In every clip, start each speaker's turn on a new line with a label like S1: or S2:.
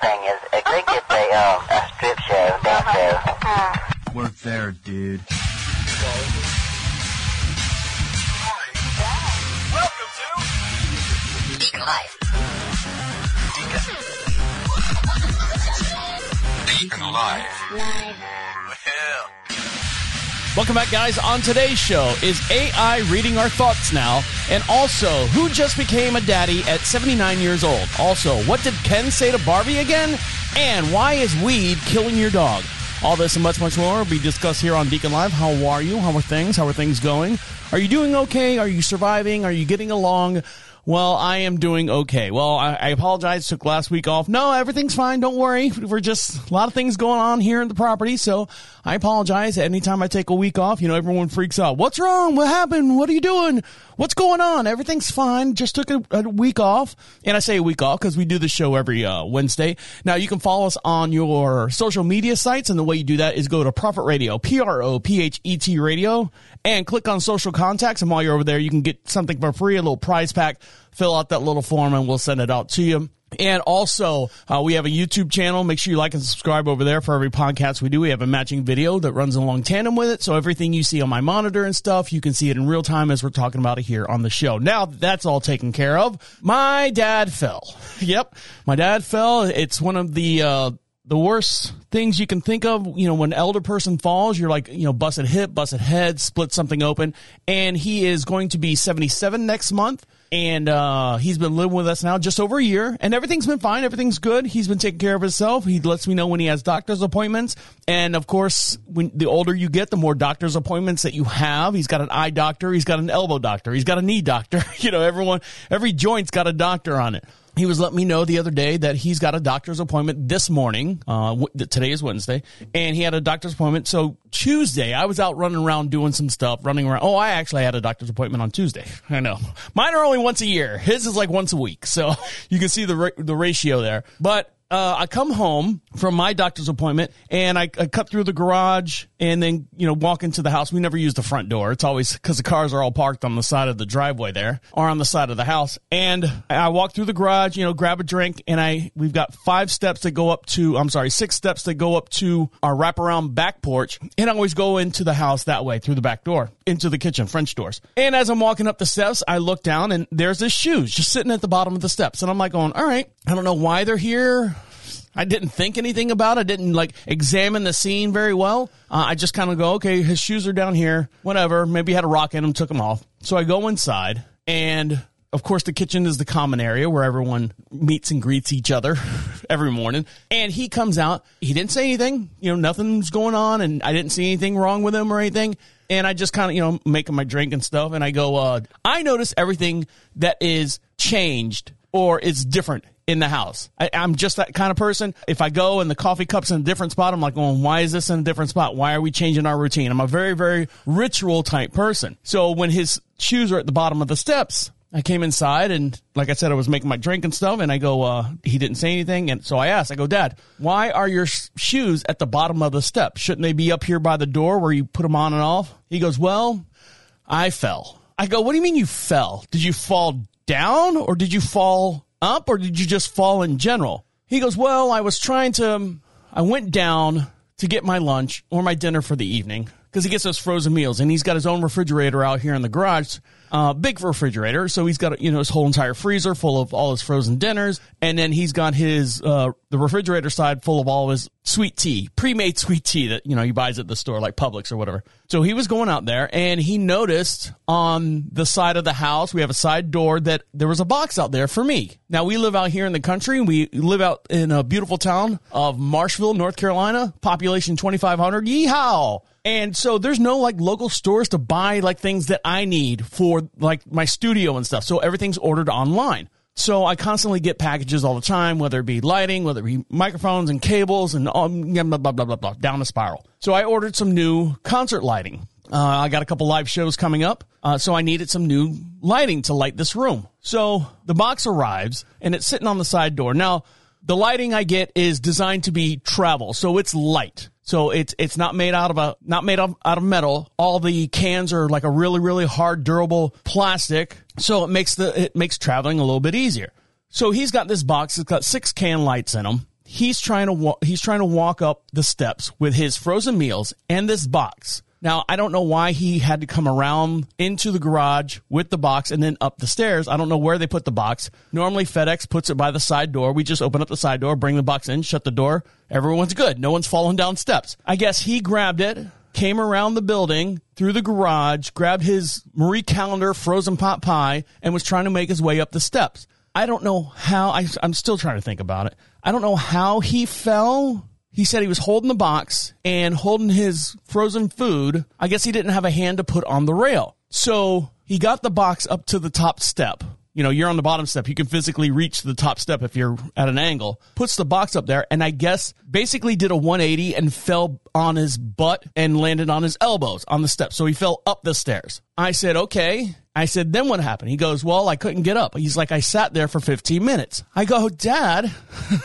S1: thing is, I think it's a, um, a strip show, dance show.
S2: Work there, dude.
S3: Welcome to
S1: Deacon Live.
S3: Deacon Live.
S1: Live.
S3: Well,
S4: Welcome back, guys. On today's show, is AI reading our thoughts now? And also, who just became a daddy at 79 years old? Also, what did Ken say to Barbie again? And why is weed killing your dog? All this and much, much more will be discussed here on Deacon Live. How are you? How are things? How are things going? Are you doing okay? Are you surviving? Are you getting along? Well, I am doing okay. Well, I, I apologize. Took last week off. No, everything's fine. Don't worry. We're just a lot of things going on here in the property. So I apologize. Anytime I take a week off, you know, everyone freaks out. What's wrong? What happened? What are you doing? What's going on? Everything's fine. Just took a, a week off. And I say a week off because we do the show every uh, Wednesday. Now you can follow us on your social media sites. And the way you do that is go to Prophet Radio, P R O P H E T Radio, and click on social contacts. And while you're over there, you can get something for free, a little prize pack. Fill out that little form and we'll send it out to you. And also, uh, we have a YouTube channel. Make sure you like and subscribe over there for every podcast we do. We have a matching video that runs along tandem with it. So everything you see on my monitor and stuff, you can see it in real time as we're talking about it here on the show. Now that that's all taken care of. My dad fell. Yep. My dad fell. It's one of the, uh, the worst things you can think of, you know, when elder person falls, you're like, you know, busted hip, busted head, split something open. And he is going to be 77 next month. And uh, he's been living with us now just over a year, and everything's been fine. Everything's good. He's been taking care of himself. He lets me know when he has doctor's appointments, and of course, when the older you get, the more doctor's appointments that you have. He's got an eye doctor. He's got an elbow doctor. He's got a knee doctor. You know, everyone, every joint's got a doctor on it he was letting me know the other day that he's got a doctor's appointment this morning. Uh, w- today is Wednesday, and he had a doctor's appointment. So Tuesday, I was out running around doing some stuff, running around. Oh, I actually had a doctor's appointment on Tuesday. I know mine are only once a year. His is like once a week, so you can see the ra- the ratio there. But uh, I come home from my doctor's appointment and I, I cut through the garage and then, you know, walk into the house. We never use the front door. It's always because the cars are all parked on the side of the driveway there or on the side of the house. And I walk through the garage, you know, grab a drink and I, we've got five steps that go up to, I'm sorry, six steps that go up to our wraparound back porch. And I always go into the house that way through the back door into the kitchen, French doors. And as I'm walking up the steps, I look down and there's his shoes just sitting at the bottom of the steps. And I'm like going, all right, I don't know why they're here. I didn't think anything about it. I didn't like examine the scene very well. Uh, I just kind of go, okay, his shoes are down here, whatever. Maybe he had a rock in them, took them off. So I go inside, and of course, the kitchen is the common area where everyone meets and greets each other every morning. And he comes out. He didn't say anything. You know, nothing's going on, and I didn't see anything wrong with him or anything. And I just kind of, you know, making my drink and stuff. And I go, uh, I notice everything that is changed or is different in the house. I, I'm just that kind of person. If I go and the coffee cup's in a different spot, I'm like, well, why is this in a different spot? Why are we changing our routine? I'm a very, very ritual type person. So when his shoes are at the bottom of the steps, I came inside and like I said, I was making my drink and stuff and I go, uh, he didn't say anything. And so I asked, I go, dad, why are your sh- shoes at the bottom of the steps? Shouldn't they be up here by the door where you put them on and off? He goes, well, I fell. I go, what do you mean you fell? Did you fall down or did you fall up or did you just fall in general? He goes, well, I was trying to, um, I went down to get my lunch or my dinner for the evening because he gets those frozen meals and he's got his own refrigerator out here in the garage. Uh, big refrigerator. So he's got, you know, his whole entire freezer full of all his frozen dinners. And then he's got his, uh, the refrigerator side full of all his sweet tea, pre-made sweet tea that, you know, he buys at the store like Publix or whatever. So he was going out there and he noticed on the side of the house, we have a side door that there was a box out there for me. Now we live out here in the country. We live out in a beautiful town of Marshville, North Carolina, population 2,500. Yeehaw! And so there's no like local stores to buy like things that I need for like my studio and stuff. So everything's ordered online. So I constantly get packages all the time, whether it be lighting, whether it be microphones and cables and all, yeah, blah, blah, blah, blah, blah, down the spiral. So I ordered some new concert lighting. Uh, I got a couple live shows coming up. Uh, so I needed some new lighting to light this room. So the box arrives and it's sitting on the side door. Now, the lighting I get is designed to be travel. So it's light. So it's it's not made out of a not made of, out of metal. All the cans are like a really really hard durable plastic. So it makes the it makes traveling a little bit easier. So he's got this box. It's got six can lights in them. he's trying to wa- he's trying to walk up the steps with his frozen meals and this box. Now, I don't know why he had to come around into the garage with the box and then up the stairs. I don't know where they put the box. Normally, FedEx puts it by the side door. We just open up the side door, bring the box in, shut the door. Everyone's good. No one's falling down steps. I guess he grabbed it, came around the building through the garage, grabbed his Marie Callender frozen pot pie, and was trying to make his way up the steps. I don't know how, I, I'm still trying to think about it. I don't know how he fell. He said he was holding the box and holding his frozen food. I guess he didn't have a hand to put on the rail. So he got the box up to the top step. You know, you're on the bottom step. You can physically reach the top step if you're at an angle. Puts the box up there and I guess basically did a 180 and fell on his butt and landed on his elbows on the step. So he fell up the stairs. I said, okay. I said, then what happened? He goes, well, I couldn't get up. He's like, I sat there for 15 minutes. I go, Dad,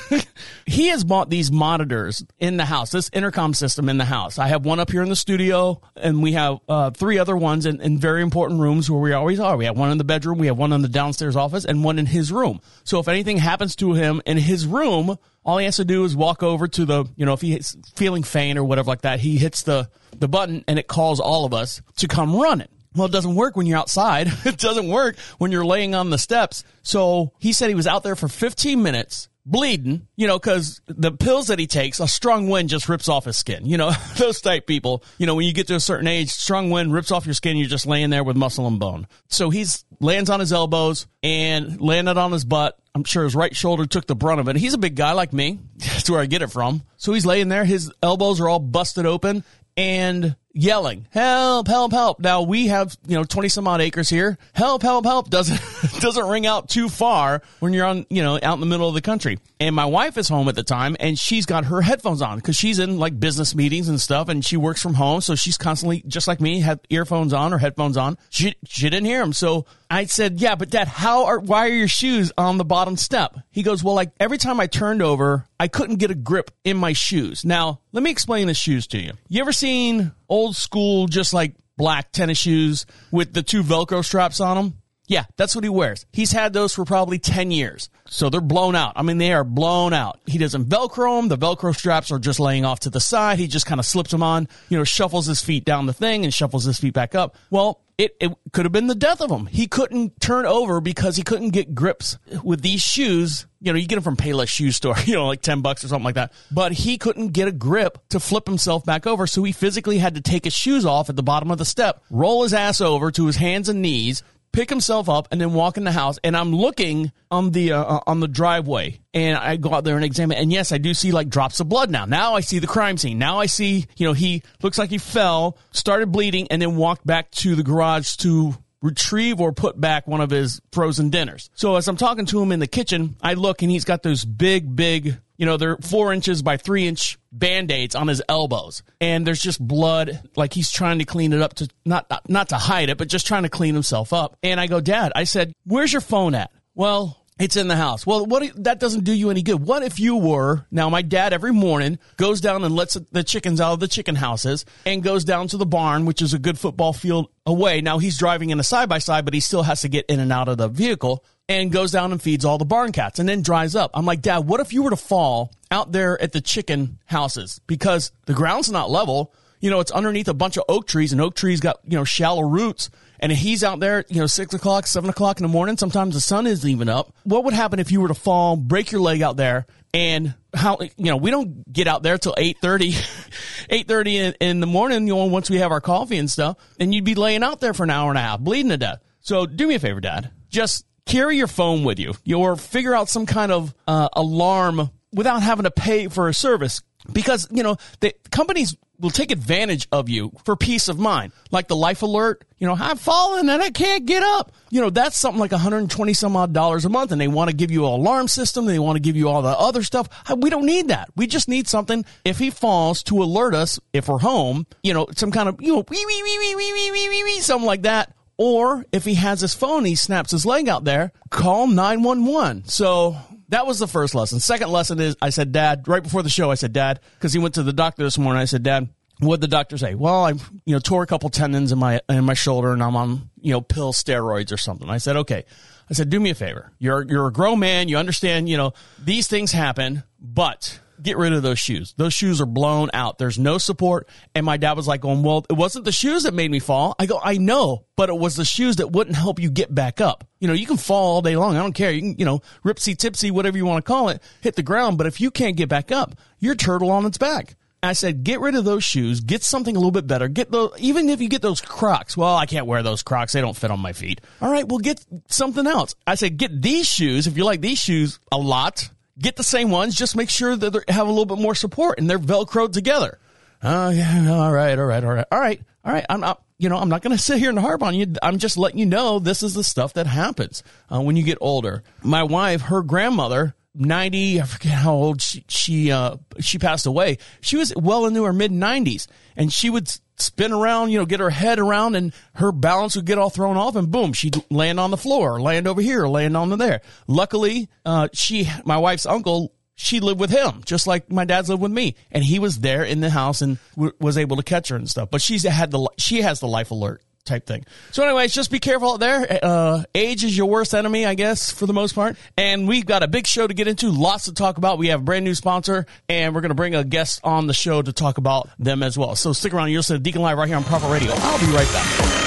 S4: he has bought these monitors in the house, this intercom system in the house. I have one up here in the studio, and we have uh, three other ones in, in very important rooms where we always are. We have one in the bedroom, we have one in the downstairs office, and one in his room. So if anything happens to him in his room, all he has to do is walk over to the, you know, if he's feeling faint or whatever like that, he hits the, the button and it calls all of us to come running. Well, it doesn't work when you're outside. It doesn't work when you're laying on the steps. So he said he was out there for 15 minutes bleeding, you know, cause the pills that he takes, a strong wind just rips off his skin. You know, those type people, you know, when you get to a certain age, strong wind rips off your skin. You're just laying there with muscle and bone. So he's lands on his elbows and landed on his butt. I'm sure his right shoulder took the brunt of it. He's a big guy like me. That's where I get it from. So he's laying there. His elbows are all busted open and yelling, help, help, help. Now we have, you know, 20 some odd acres here. Help, help, help doesn't, doesn't ring out too far when you're on, you know, out in the middle of the country. And my wife is home at the time and she's got her headphones on because she's in like business meetings and stuff and she works from home. So she's constantly, just like me, had earphones on or headphones on. She, she didn't hear him. So I said, yeah, but dad, how are, why are your shoes on the bottom step? He goes, well, like every time I turned over, I couldn't get a grip in my shoes. Now, let me explain the shoes to you. You ever seen old school, just like black tennis shoes with the two Velcro straps on them? Yeah, that's what he wears. He's had those for probably 10 years. So they're blown out. I mean, they are blown out. He doesn't Velcro them. The Velcro straps are just laying off to the side. He just kind of slips them on, you know, shuffles his feet down the thing and shuffles his feet back up. Well, it, it could have been the death of him. He couldn't turn over because he couldn't get grips with these shoes. You know, you get them from Payless Shoe Store, you know, like 10 bucks or something like that. But he couldn't get a grip to flip himself back over. So he physically had to take his shoes off at the bottom of the step, roll his ass over to his hands and knees, pick himself up and then walk in the house and i'm looking on the uh, on the driveway and i go out there and examine and yes i do see like drops of blood now. Now i see the crime scene. Now i see you know he looks like he fell started bleeding and then walked back to the garage to retrieve or put back one of his frozen dinners. So as i'm talking to him in the kitchen i look and he's got those big big you know, they're four inches by three inch band aids on his elbows. And there's just blood, like he's trying to clean it up to not, not to hide it, but just trying to clean himself up. And I go, Dad, I said, where's your phone at? Well, it's in the house. Well, what that doesn't do you any good. What if you were now? My dad every morning goes down and lets the chickens out of the chicken houses and goes down to the barn, which is a good football field away. Now he's driving in a side by side, but he still has to get in and out of the vehicle and goes down and feeds all the barn cats and then dries up. I'm like, Dad, what if you were to fall out there at the chicken houses because the ground's not level? You know, it's underneath a bunch of oak trees and oak trees got, you know, shallow roots. And he's out there, you know, six o'clock, seven o'clock in the morning. Sometimes the sun isn't even up. What would happen if you were to fall, break your leg out there and how, you know, we don't get out there till 830, 830 in, in the morning, you know, once we have our coffee and stuff and you'd be laying out there for an hour and a half, bleeding to death. So do me a favor, dad. Just carry your phone with you or figure out some kind of uh, alarm without having to pay for a service because you know the companies will take advantage of you for peace of mind. Like the life alert you know i've fallen and i can't get up. You know that's something like 120 some odd dollars a month and they want to give you an alarm system. They want to give you all the other stuff. We don't need that. We just need something. If he falls to alert us if we're home you know some kind of you know wee, wee, wee, wee, wee, wee, wee, wee, wee, something like that. Or if he has his phone, he snaps his leg out there, call 911. So that was the first lesson. Second lesson is I said, Dad, right before the show, I said, Dad, because he went to the doctor this morning. I said, Dad, what the doctor say? Well, I you know tore a couple tendons in my in my shoulder, and I'm on you know, pill steroids or something. I said, okay. I said, do me a favor. You're, you're a grown man. You understand, you know, these things happen, but get rid of those shoes. Those shoes are blown out. There's no support. And my dad was like going, well, it wasn't the shoes that made me fall. I go, I know, but it was the shoes that wouldn't help you get back up. You know, you can fall all day long. I don't care. You can, you know, ripsy tipsy, whatever you want to call it, hit the ground. But if you can't get back up, you're turtle on its back. I said, get rid of those shoes, get something a little bit better. Get the, even if you get those Crocs. Well, I can't wear those Crocs. They don't fit on my feet. All right. Well, get something else. I said, get these shoes. If you like these shoes a lot, get the same ones. Just make sure that they have a little bit more support and they're Velcroed together. Oh, yeah. All right. All right. All right. All right. All right. I'm not, you know, I'm not going to sit here and harp on you. I'm just letting you know this is the stuff that happens uh, when you get older. My wife, her grandmother, 90 i forget how old she she, uh, she passed away. She was well into her mid 90s and she would spin around you know get her head around and her balance would get all thrown off and boom she'd land on the floor land over here land on the there. Luckily uh, she my wife's uncle she lived with him just like my dad's lived with me and he was there in the house and w- was able to catch her and stuff. But she's had the she has the life alert type thing. So, anyways, just be careful out there. Uh, age is your worst enemy, I guess, for the most part. And we've got a big show to get into, lots to talk about. We have a brand new sponsor, and we're going to bring a guest on the show to talk about them as well. So, stick around. You'll listen to Deacon Live right here on Prophet Radio. I'll be right back.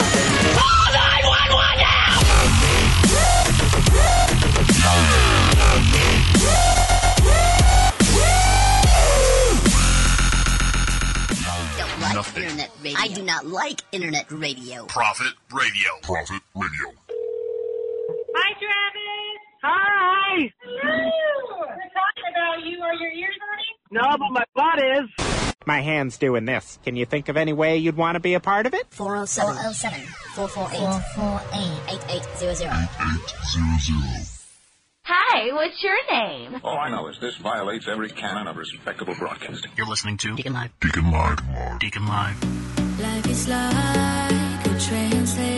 S2: Radio. Not like internet radio.
S3: Prophet Radio. Prophet Radio.
S5: Hi, Travis.
S6: Hi!
S5: Hello. We're talking about you. Are your ears running?
S6: No, but my butt is. My hand's doing this. Can you think of any way you'd want to be a part of it?
S2: 407 448 448 8800.
S7: Hi, what's your name?
S8: All I know is this violates every canon of respectable broadcasting.
S3: You're listening to
S2: Deacon Live.
S3: Deacon Live. Deacon Live.
S9: Life is like a translation.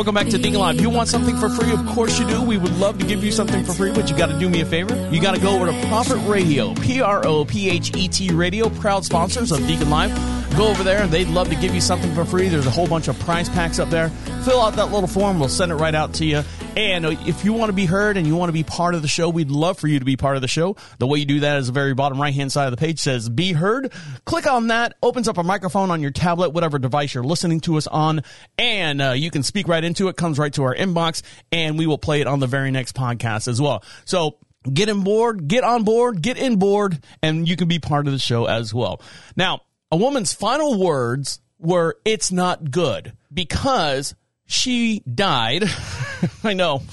S4: Welcome back to Deacon Live. You want something for free? Of course you do. We would love to give you something for free, but you got to do me a favor. You got to go over to Prophet Radio, P R O P H E T Radio, proud sponsors of Deacon Live. Go over there. And they'd love to give you something for free. There's a whole bunch of prize packs up there. Fill out that little form. We'll send it right out to you. And uh, if you want to be heard and you want to be part of the show, we'd love for you to be part of the show. The way you do that is the very bottom right hand side of the page says be heard. Click on that, opens up a microphone on your tablet, whatever device you're listening to us on, and uh, you can speak right into it, comes right to our inbox, and we will play it on the very next podcast as well. So get on board, get on board, get in board, and you can be part of the show as well. Now, a woman's final words were, it's not good because she died. I know.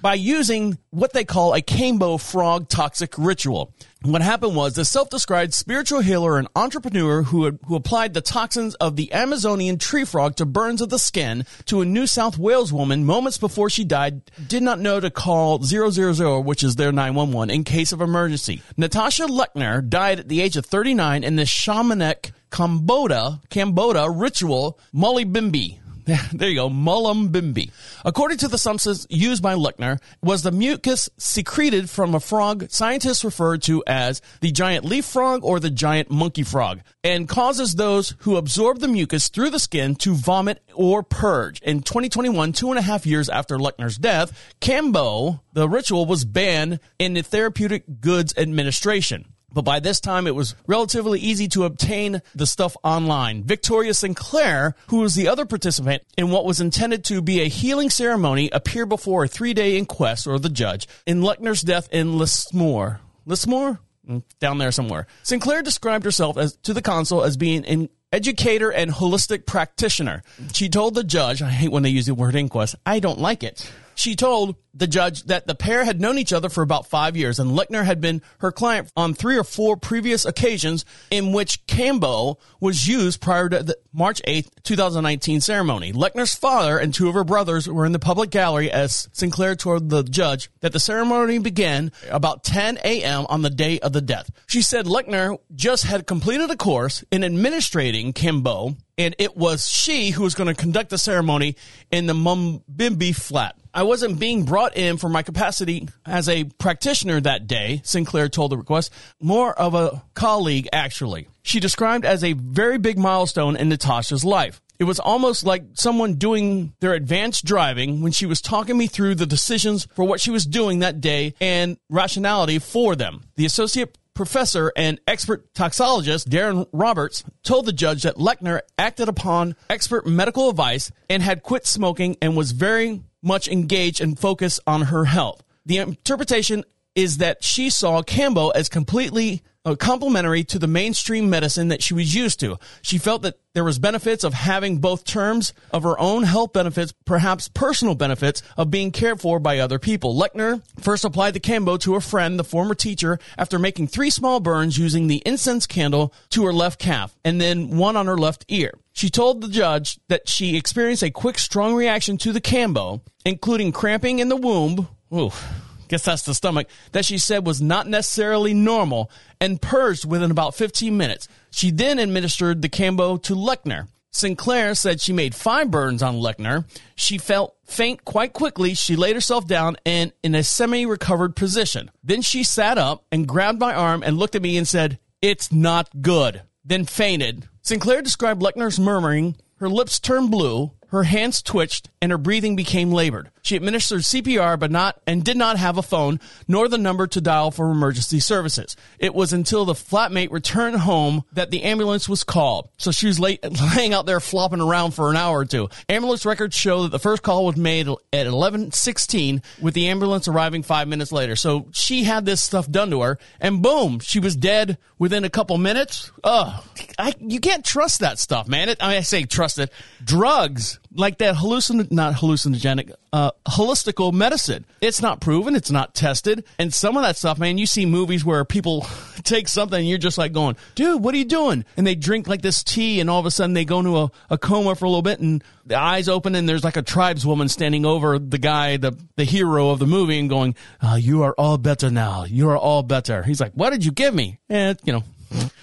S4: by using what they call a Kambo frog toxic ritual. What happened was the self-described spiritual healer and entrepreneur who had, who applied the toxins of the Amazonian tree frog to burns of the skin to a New South Wales woman moments before she died did not know to call 000, which is their 911, in case of emergency. Natasha Lechner died at the age of 39 in the shamanic Camboda, Camboda ritual Mullumbimby. There you go, Mullumbimby. According to the substance used by Luckner, was the mucus secreted from a frog scientists referred to as the giant leaf frog or the giant monkey frog, and causes those who absorb the mucus through the skin to vomit or purge. In 2021, two and a half years after Luckner's death, Kambo, the ritual was banned in the Therapeutic Goods Administration. But by this time, it was relatively easy to obtain the stuff online. Victoria Sinclair, who was the other participant in what was intended to be a healing ceremony, appeared before a three day inquest or the judge in Lechner's death in Lismore. Lismore? Mm, Down there somewhere. Sinclair described herself as to the consul as being an educator and holistic practitioner. She told the judge, I hate when they use the word inquest, I don't like it. She told the judge that the pair had known each other for about five years, and Lechner had been her client on three or four previous occasions in which Kambo was used prior to the March 8th, 2019 ceremony. Lechner's father and two of her brothers were in the public gallery as Sinclair told the judge that the ceremony began about 10 a.m. on the day of the death. She said Lechner just had completed a course in administrating Kambo, and it was she who was going to conduct the ceremony in the Mumbimbi flat. I wasn't being brought in for my capacity as a practitioner that day, Sinclair told the request, more of a colleague actually. She described as a very big milestone in Natasha's life. It was almost like someone doing their advanced driving when she was talking me through the decisions for what she was doing that day and rationality for them. The associate professor and expert toxologist Darren Roberts told the judge that Lechner acted upon expert medical advice and had quit smoking and was very much engaged and focused on her health. The interpretation is that she saw Kambo as completely uh, complementary to the mainstream medicine that she was used to. She felt that there was benefits of having both terms of her own health benefits, perhaps personal benefits of being cared for by other people. Lechner first applied the Kambo to a friend, the former teacher, after making three small burns using the incense candle to her left calf and then one on her left ear. She told the judge that she experienced a quick, strong reaction to the Kambo, including cramping in the womb. Oof guess that's the stomach, that she said was not necessarily normal and purged within about 15 minutes. She then administered the Kambo to Lechner. Sinclair said she made five burns on Lechner. She felt faint quite quickly. She laid herself down and in a semi recovered position. Then she sat up and grabbed my arm and looked at me and said, It's not good. Then fainted. Sinclair described Lechner's murmuring. Her lips turned blue. Her hands twitched and her breathing became labored. She administered CPR but not and did not have a phone nor the number to dial for emergency services. It was until the flatmate returned home that the ambulance was called. So she was late, laying out there flopping around for an hour or two. Ambulance records show that the first call was made at 11:16 with the ambulance arriving 5 minutes later. So she had this stuff done to her and boom, she was dead within a couple minutes. Ugh. I, you can't trust that stuff, man. It, I, mean, I say trust it. Drugs like that hallucin not hallucinogenic uh holistical medicine. It's not proven it's not tested and some of that stuff man you see movies where people take something and you're just like going dude what are you doing? And they drink like this tea and all of a sudden they go into a, a coma for a little bit and the eyes open and there's like a tribeswoman standing over the guy the the hero of the movie and going uh, you are all better now. You are all better. He's like what did you give me? And you know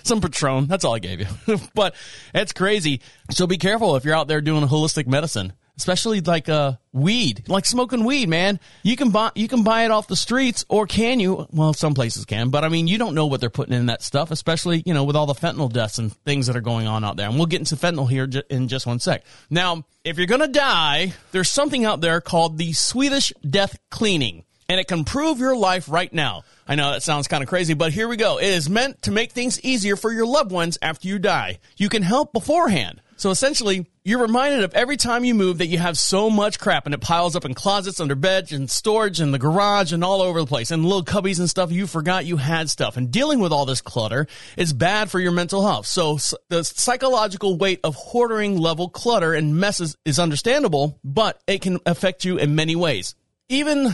S4: some Patron. That's all I gave you. but it's crazy. So be careful if you're out there doing holistic medicine, especially like uh, weed, like smoking weed, man. You can buy you can buy it off the streets, or can you? Well, some places can, but I mean, you don't know what they're putting in that stuff, especially you know with all the fentanyl deaths and things that are going on out there. And we'll get into fentanyl here in just one sec. Now, if you're gonna die, there's something out there called the Swedish death cleaning and it can prove your life right now. I know that sounds kind of crazy, but here we go. It is meant to make things easier for your loved ones after you die. You can help beforehand. So essentially, you're reminded of every time you move that you have so much crap and it piles up in closets, under beds, and storage, in the garage, and all over the place, and little cubbies and stuff. You forgot you had stuff. And dealing with all this clutter is bad for your mental health. So the psychological weight of hoarding level clutter and messes is understandable, but it can affect you in many ways. Even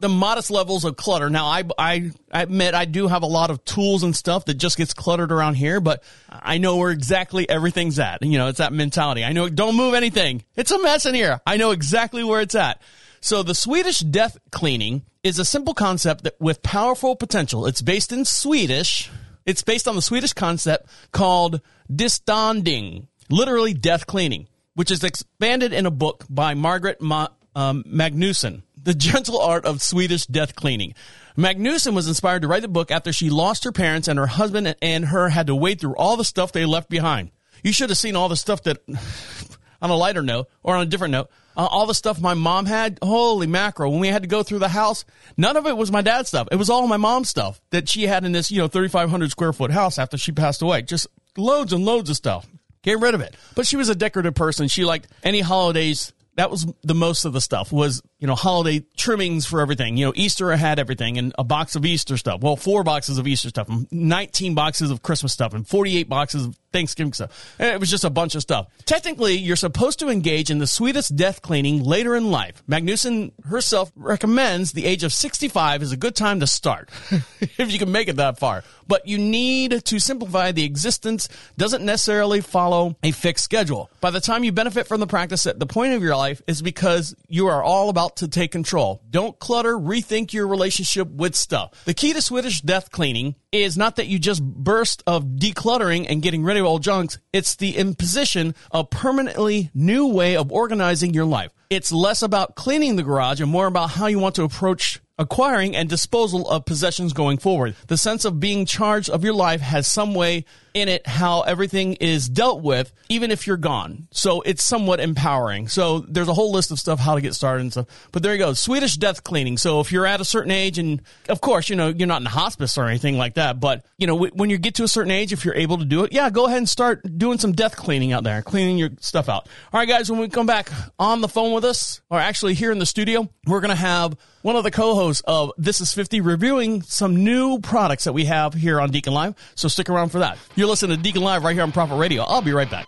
S4: the modest levels of clutter. Now, I, I, I admit I do have a lot of tools and stuff that just gets cluttered around here, but I know where exactly everything's at. You know, it's that mentality. I know, don't move anything. It's a mess in here. I know exactly where it's at. So the Swedish death cleaning is a simple concept that with powerful potential. It's based in Swedish. It's based on the Swedish concept called distanding, literally death cleaning, which is expanded in a book by Margaret Ma- um, Magnusson. The Gentle Art of Swedish Death Cleaning. Magnusson was inspired to write the book after she lost her parents and her husband and her had to wade through all the stuff they left behind. You should have seen all the stuff that, on a lighter note or on a different note, uh, all the stuff my mom had. Holy mackerel. When we had to go through the house, none of it was my dad's stuff. It was all my mom's stuff that she had in this, you know, 3,500 square foot house after she passed away. Just loads and loads of stuff. Get rid of it. But she was a decorative person. She liked any holidays that was the most of the stuff was you know holiday trimmings for everything you know easter I had everything and a box of easter stuff. Well four boxes of easter stuff and 19 boxes of christmas stuff and 48 boxes of thanksgiving stuff. Eh, it was just a bunch of stuff. Technically you're supposed to engage in the Swedish death cleaning later in life. Magnusson herself recommends the age of 65 is a good time to start if you can make it that far. But you need to simplify the existence. Doesn't necessarily follow a fixed schedule. By the time you benefit from the practice at the point of your life is because you are all about to take control. Don't clutter, rethink your relationship with stuff. The key to Swedish death cleaning is not that you just burst of decluttering and getting rid of old junks. It's the imposition of permanently new way of organizing your life. It's less about cleaning the garage and more about how you want to approach acquiring and disposal of possessions going forward. The sense of being charged of your life has some way in it how everything is dealt with, even if you're gone. So it's somewhat empowering. So there's a whole list of stuff how to get started and stuff. But there you go. Swedish death cleaning. So if you're at a certain age and of course, you know, you're not in hospice or anything like that, but you know, when you get to a certain age, if you're able to do it, yeah, go ahead and start doing some death cleaning out there, cleaning your stuff out. All right, guys, when we come back on the phone with us, or actually here in the studio, we're going to have one of the co-hosts of This Is 50 reviewing some new products that we have here on Deacon Live. So stick around for that. You're listening to Deacon Live right here on Prophet Radio. I'll be right back.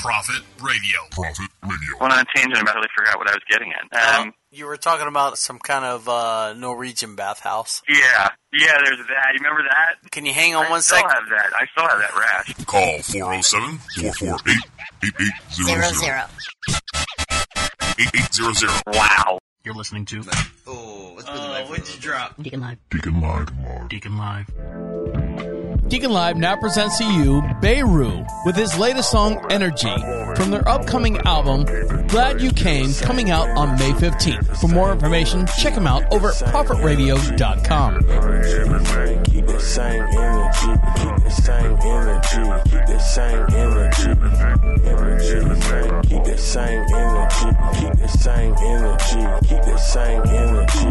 S9: If you
S3: Prophet Radio. Prophet Radio.
S8: Went on a tangent and I really forgot what I was getting at. Um,
S10: you were talking about some kind of uh, Norwegian bathhouse.
S8: yeah, yeah, there's that. You remember that?
S10: Can you hang on
S8: I
S10: one
S8: still have that. I still have that rash.
S3: Call 407 448
S2: Zero
S3: 8800.
S2: zero.
S3: 8800.
S8: Wow.
S3: You're listening to
S10: Oh, what'd you drop?
S2: Deacon Live.
S3: Deacon Live. Deacon Live.
S4: Deacon Live now presents to you Beirut with his latest song Energy from their upcoming album Glad You Came coming out on May 15th. For more information, check them out over at prophetradio.com.
S11: Keep the same energy, keep the same energy, keep the same energy. Keep the same energy, same energy, keep the same energy.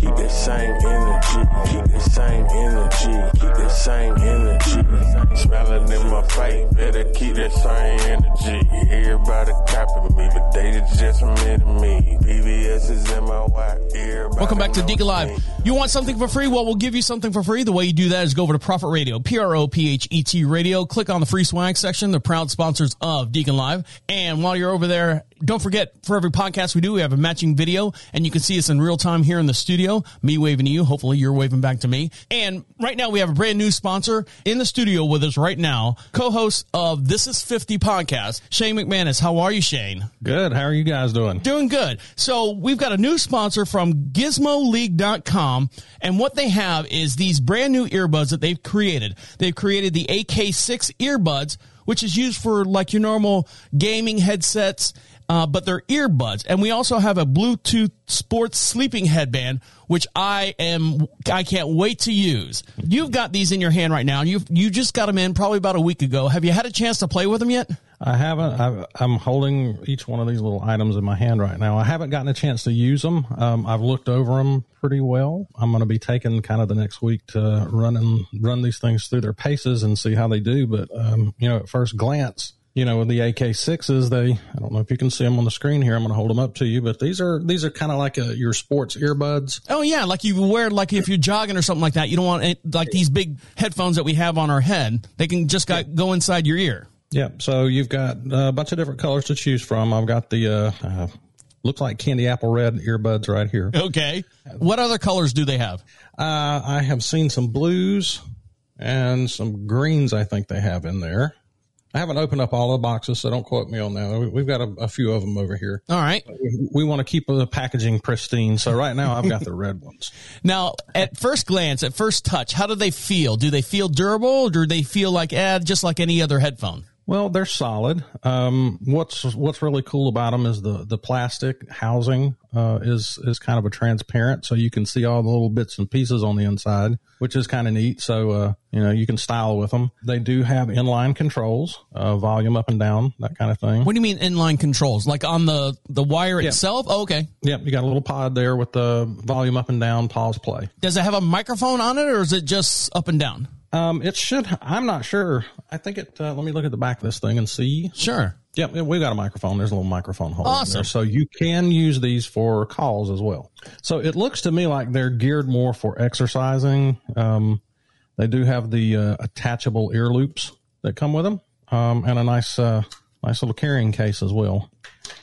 S11: Keep the same energy, keep the same energy, keep the same energy. Smiling in my face, better keep that same energy. Everybody copying me, but they just admitted me. BBS is in my ear.
S4: Welcome back to Deacon Live. You want something for free? Well, we'll give you something for free. The way you do that is go over to Prophet Radio, P R O P H E T Radio. Click on the free swag section. They're proud sponsors of Deacon Live. And while you're over there, don't forget for every podcast we do, we have a matching video, and you can see us in real time here in the studio. Me waving to you. Hopefully, you're waving back to me. And right now, we have a brand new sponsor in the studio with us right now, co-host of This Is 50 podcast, Shane McManus. How are you, Shane?
S12: Good. How are you guys doing?
S4: Doing good. So we've got a new sponsor from gizmoleague.com and what they have is these brand new earbuds that they've created. They've created the AK6 earbuds, which is used for like your normal gaming headsets, uh, but they're earbuds. And we also have a Bluetooth sports sleeping headband, which I am, I can't wait to use. You've got these in your hand right now. You you just got them in probably about a week ago. Have you had a chance to play with them yet?
S12: I haven't. I've, I'm holding each one of these little items in my hand right now. I haven't gotten a chance to use them. Um, I've looked over them pretty well. I'm going to be taking kind of the next week to run and run these things through their paces and see how they do. But um, you know, at first glance, you know, with the AK6s, they I don't know if you can see them on the screen here. I'm going to hold them up to you, but these are these are kind of like a, your sports earbuds.
S4: Oh yeah, like you wear like if you're jogging or something like that. You don't want it, like these big headphones that we have on our head. They can just got, go inside your ear.
S12: Yeah. So you've got a bunch of different colors to choose from. I've got the uh, uh, looks like candy apple red earbuds right here.
S4: Okay. What other colors do they have?
S12: Uh, I have seen some blues and some greens. I think they have in there. I haven't opened up all the boxes, so don't quote me on that. We- We've got a, a few of them over here.
S4: All right.
S12: We, we want to keep the packaging pristine, so right now I've got the red ones.
S4: Now, at first glance, at first touch, how do they feel? Do they feel durable, or do they feel like eh, just like any other headphone?
S12: Well, they're solid. Um, what's what's really cool about them is the the plastic housing uh, is is kind of a transparent, so you can see all the little bits and pieces on the inside, which is kind of neat. So uh, you know you can style with them. They do have inline controls, uh, volume up and down, that kind of thing.
S4: What do you mean inline controls? Like on the the wire
S12: Yeah.
S4: itself? Oh, okay.
S12: Yep, you got a little pod there with the volume up and down, pause, play.
S4: Does it have a microphone on it, or is it just up and down?
S12: Um, it should. I'm not sure. I think it. Uh, let me look at the back of this thing and see.
S4: Sure.
S12: Yep, we've got a microphone. There's a little microphone hole
S4: Awesome.
S12: so you can use these for calls as well. So it looks to me like they're geared more for exercising. Um, they do have the uh, attachable ear loops that come with them, um, and a nice, uh, nice little carrying case as well.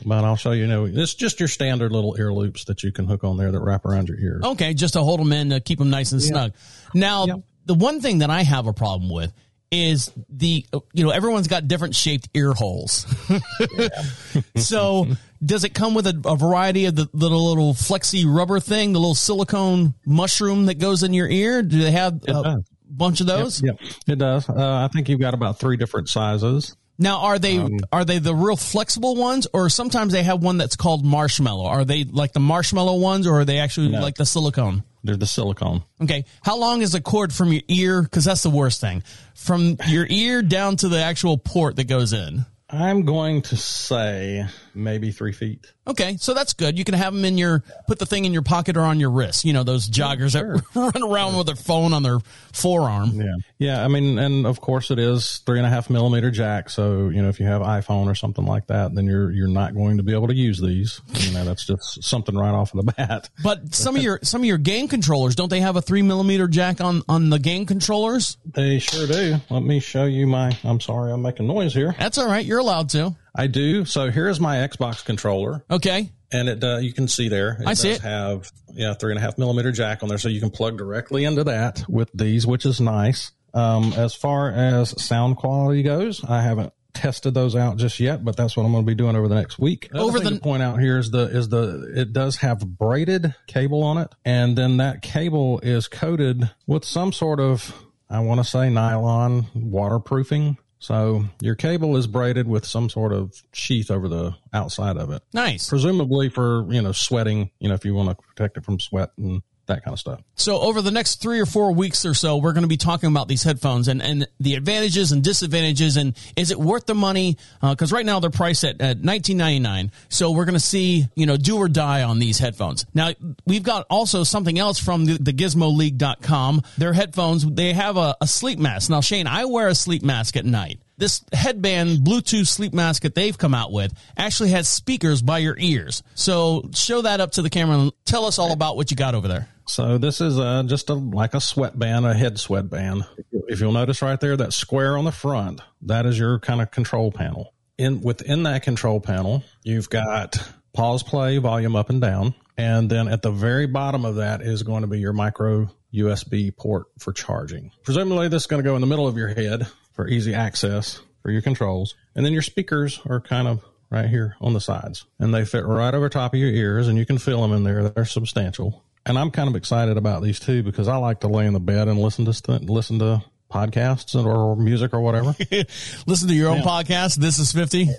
S12: But I'll show you. you know, it's just your standard little ear loops that you can hook on there that wrap around your ears.
S4: Okay, just to hold them in to keep them nice and snug. Now, the one thing that I have a problem with is the you know everyone's got different shaped ear holes. so does it come with a, a variety of the, the little flexi rubber thing, the little silicone mushroom that goes in your ear? Do they have a bunch of those?
S12: Yep, yep, it does. Uh, I think you've got about three different sizes.
S4: Now, are they
S12: Um,
S4: are they the real flexible ones, or sometimes they have one that's called marshmallow? Are they like the marshmallow ones, or are they actually
S12: No.
S4: like the silicone?
S12: They're the silicone.
S4: Okay, how long is the cord from your ear? Because that's the worst thing, from your ear down to the actual port that goes in.
S12: I'm going to say maybe three feet.
S4: Okay, so that's good. You can have them in your put the thing in your pocket or on your wrist. You know those joggers that run around with their phone on their forearm.
S12: Yeah. Yeah. I mean, and of course it is three and a half millimeter jack. So, you know, if you have iPhone or something like that, then you're, you're not going to be able to use these. You know, that's just something right off of the bat.
S4: But some of your some of your game controllers don't they have a three millimeter jack on on the game controllers?
S12: They sure do. Let me show you my, I'm sorry, I'm making noise here.
S4: That's all right. You're allowed to.
S12: I do. So here's my Xbox controller.
S4: Okay.
S12: And it, uh, you can see there. It
S4: I see it.
S12: have, yeah, three and a half millimeter jack on there. So you can plug directly into that with these, which is nice. Um, as far as sound quality goes, I haven't tested those out just yet, but that's what I'm going to be doing over the next week.
S4: Over the-
S12: to point out here is the, is the, it does have braided cable on it. And then that cable is coated with some sort of, I want to say nylon waterproofing. So your cable is braided with some sort of sheath over the outside of it
S4: Nice.
S12: presumably for you know sweating you know if you want to protect it from sweat and that kind of stuff
S4: So over the next three or four weeks or so, we're going to be talking about these headphones and, and the advantages and disadvantages and is it worth the money? Uh, because right now they're priced at, at nineteen ninety nine. So we're going to see you know do or die on these headphones. Now we've got also something else from the, the GizmoLeague.com. Their headphones they have a, a sleep mask. Now Shane, I wear a sleep mask at night. This headband Bluetooth sleep mask that they've come out with actually has speakers by your ears. So show that up to the camera and tell us all about what you got over there.
S12: so this is uh, just a like a sweatband a head sweatband if you'll notice right there that square on the front that is your kind of control panel in within that control panel you've got pause play volume up and down and then at the very bottom of that is going to be your micro usb port for charging presumably this is going to go in the middle of your head for easy access for your controls. And then your speakers are kind of right here on the sides and they fit right over top of your ears and you can feel them in there. They're substantial. And i'm kind of excited about these too because i like to lay in the bed and listen to st- listen to podcasts or music or whatever.
S4: Listen to your own podcast. This is 50.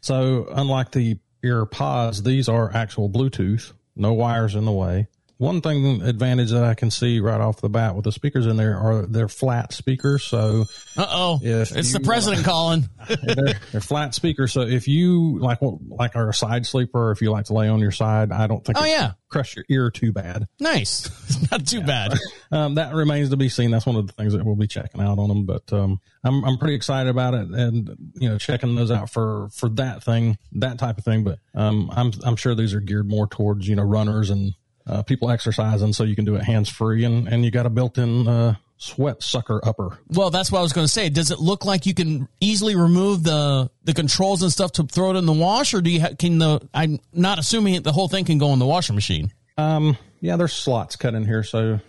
S12: so unlike the ear pods these are actual bluetooth no wires in the way one thing advantage that i can see right off the bat with the speakers in there are they're flat speakers so
S4: Uh oh. It's the president calling.
S12: they're, they're flat speakers. So if you like, like are a side sleeper, if you like to lay on your side, I don't think
S4: Oh, yeah.
S12: crush your ear too bad.
S4: Nice. Not too bad.
S12: Um, that remains to be seen. That's one of the things that we'll be checking out on them. But um, I'm I'm pretty excited about it, and you know, checking those out for for that thing, that type of thing. But um, I'm I'm sure these are geared more towards you know runners and uh, people exercising, so you can do it hands free, and and you got a built-in uh, sweat sucker upper.
S4: Well, that's what I was going to say. Does it look like you can easily remove the the controls and stuff to throw it in the wash, or do you ha- can the? I'm not assuming the whole thing can go in the washing machine.
S12: Um, yeah, there's slots cut in here, so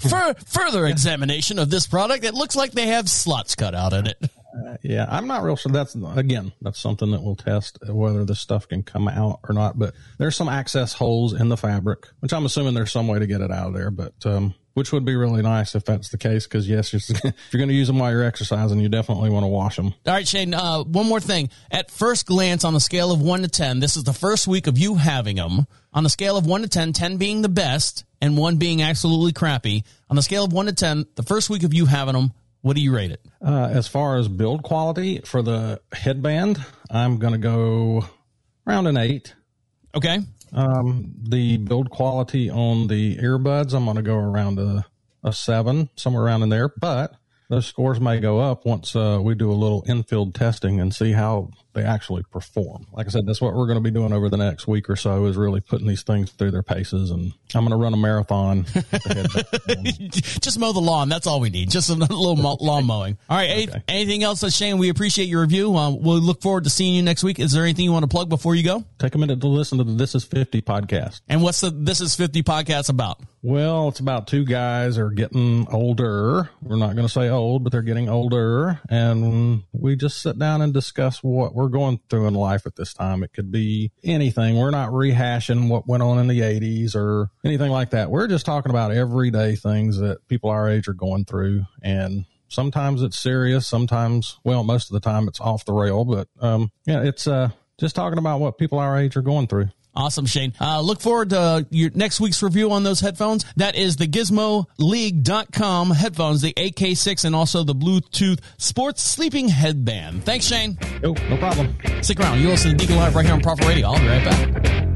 S4: For further examination of this product, it looks like they have slots cut out in it.
S12: Yeah, I'm not real sure. That's again, that's something that we'll test uh, whether this stuff can come out or not. But there's some access holes in the fabric, which I'm assuming there's some way to get it out of there. But um, which would be really nice if that's the case, because yes, you're, if you're going to use them while you're exercising, you definitely want to wash them.
S4: All right, Shane. Uh, one more thing. At first glance, on the scale of one to ten, this is the first week of you having them. On the scale of one to 10, 10 being the best and one being absolutely crappy. On the scale of one to ten, the first week of you having them, what do you rate it?
S12: Uh, as far as build quality for the headband, I'm going to go around an eight.
S4: Okay.
S12: Um, the build quality on the earbuds, I'm going to go around a, a seven, somewhere around in there. But those scores may go up once uh, we do a little infield testing and see how they actually perform. Like I said, that's what we're going to be doing over the next week or so is really putting these things through their paces. And I'm going to run a marathon. with the headband.
S4: Just mow the lawn. That's all we need. Just a little mo- lawn mowing. All right. any- anything else, uh, Shane? We appreciate your review. Uh, we'll look forward to seeing you next week. Is there anything you want to plug before you go?
S12: Take a minute to listen to the This Is 50 podcast.
S4: And what's the This Is 50 podcast about?
S12: Well, it's about two guys are getting older. We're not going to say old, but they're getting older. And we just sit down and discuss what we're going through in life at this time. It could be anything. We're not rehashing what went on in the 80s or anything like that. We're just talking about everyday things that people our age are going through. And sometimes it's serious. Sometimes, well, most of the time it's off the rail. But um, yeah, it's uh, just talking about what people our age are going through.
S4: Awesome, Shane. Uh, look forward to uh, your next week's review on those headphones. That is the GizmoLeague.com headphones, the AK6, and also the Bluetooth sports sleeping headband. Thanks, Shane.
S12: Oh, no problem.
S4: Stick around. You listen to Deacon Live right here on Prophet Radio. I'll be right back.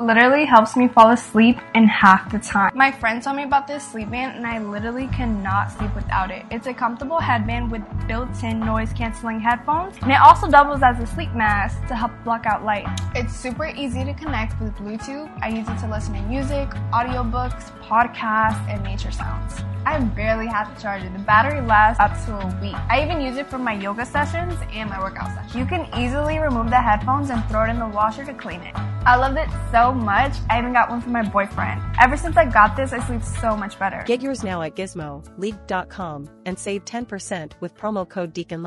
S13: Literally helps me fall asleep in half the time. My friend told me about this sleep band and I literally cannot sleep without it. It's a comfortable headband with built-in noise canceling headphones and it also doubles as a sleep mask to help block out light. It's super easy to connect with Bluetooth. I use it to listen to music, audiobooks, podcasts, and nature sounds. I barely have to charge it. The battery lasts up to a week. I even use it for my yoga sessions and my workout sessions. You can easily remove the headphones and throw it in the washer to clean it. I loved it so much, I even got one for my boyfriend. Ever since I got this, I sleep so much better.
S14: Get yours now at gizmoleague.com and save 10% with promo code Deacon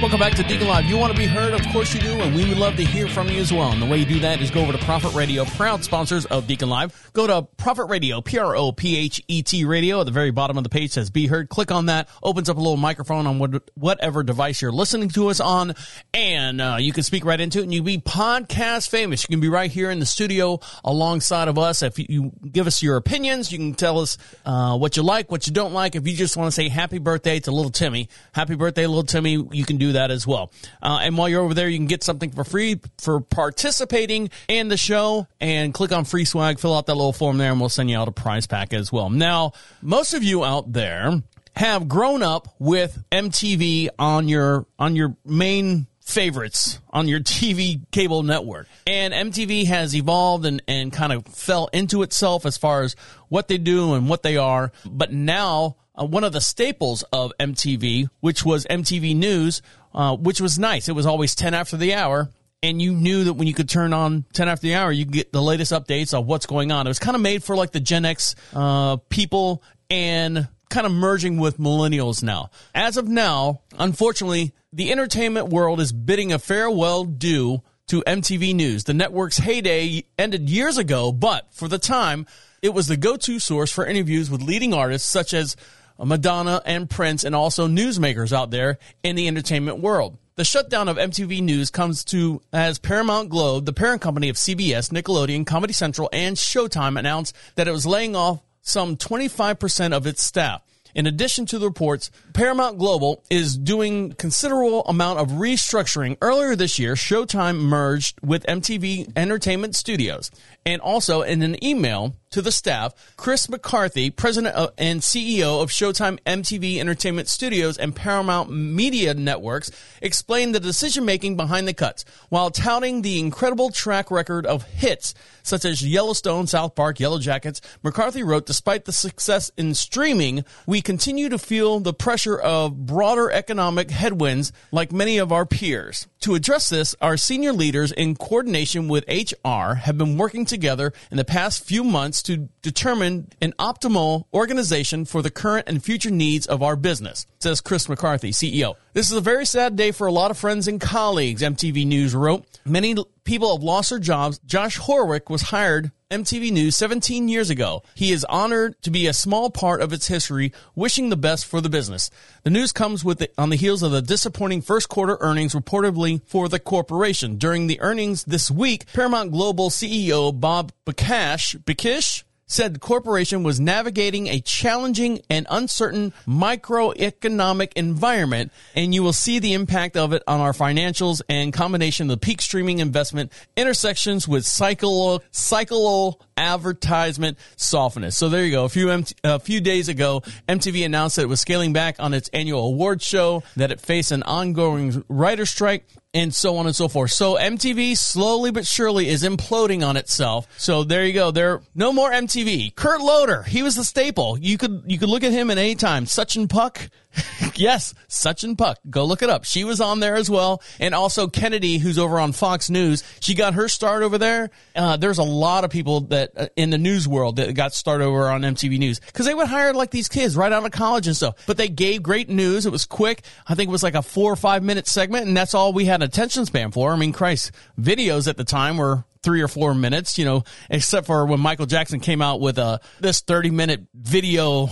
S4: Welcome back to Deacon Live. You want to be heard? Of course you do, and we would love to hear from you as well. And the way you do that is go over to Prophet Radio, proud sponsors of Deacon Live. Go to Prophet Radio, P R O P H E T Radio. At the very bottom of the page says Be Heard. Click on that. Opens up a little microphone on what, whatever device you're listening to us on, and uh, you can speak right into it. And you be podcast famous. You can be right here in the studio alongside of us. If you, you give us your opinions, you can tell us uh, what you like, what you don't like. If you just want to say Happy Birthday to Little Timmy, Happy Birthday, Little Timmy, you can do that as well. Uh, and while you're over there, you can get something for free for participating in the show and click on free swag, fill out that little form there, and we'll send you out a prize pack as well. Now, most of you out there have grown up with MTV on your on your main favorites on your TV cable network. And MTV has evolved and, and kind of fell into itself as far as what they do and what they are. But now, uh, one of the staples of MTV, which was MTV News, uh, which was nice. It was always 10 after the hour. And you knew that when you could turn on 10 after the hour, you could get the latest updates of what's going on. It was kind of made for like the Gen X uh, people and kind of merging with millennials now. As of now, unfortunately, the entertainment world is bidding a farewell due to MTV News. The network's heyday ended years ago, but for the time, it was the go to source for interviews with leading artists such as Madonna and Prince, and also newsmakers out there in the entertainment world. The shutdown of MTV News comes to as Paramount Globe, the parent company of CBS, Nickelodeon, Comedy Central, and Showtime, announced that it was laying off some 25% of its staff. In addition to the reports, Paramount Global is doing considerable amount of restructuring. Earlier this year, Showtime merged with MTV Entertainment Studios. And also in an email to the staff, Chris McCarthy, president of, and CEO of Showtime MTV Entertainment Studios and Paramount Media Networks, explained the decision making behind the cuts while touting the incredible track record of hits such as Yellowstone, South Park, Yellow Jackets. McCarthy wrote, despite the success in streaming, we continue to feel the pressure of broader economic headwinds like many of our peers. To address this, our senior leaders in coordination with HR have been working together in the past few months to determine an optimal organization for the current and future needs of our business, says Chris McCarthy, CEO. This is a very sad day for a lot of friends and colleagues, MTV News wrote. Many people have lost their jobs. Josh Horowitz was hired MTV News 17 years ago. He is honored to be a small part of its history, wishing the best for the business. The news comes with the, on the heels of the disappointing first quarter earnings reportedly for the corporation. During the earnings this week, Paramount Global CEO Bob Bakash, Bakish said the corporation was navigating a challenging and uncertain microeconomic environment, and you will see the impact of it on our financials and combination of the peak streaming investment intersections with cycle cycle advertisement softness. So there you go. A few a few days ago, MTV announced that it was scaling back on its annual awards show, that it faced an ongoing writer strike, and so on and so forth. So MTV slowly but surely is imploding on itself. So there you go. There no more MTV. Kurt Loder, he was the staple. You could you could look at him at any time. Suchin Pak. yes, Suchin Pak. Go look it up. She was on there as well. And also Kennedy, who's over on Fox News. She got her start over there. Uh, there's a lot of people that uh, in the news world that got started over on MTV News because they would hire like these kids right out of college and stuff. But they gave great news. It was quick. I think it was like a four or five minute segment, and that's all we had an attention span for. I mean, Christ, videos at the time were three or four minutes, you know, except for when Michael Jackson came out with a this 30 minute video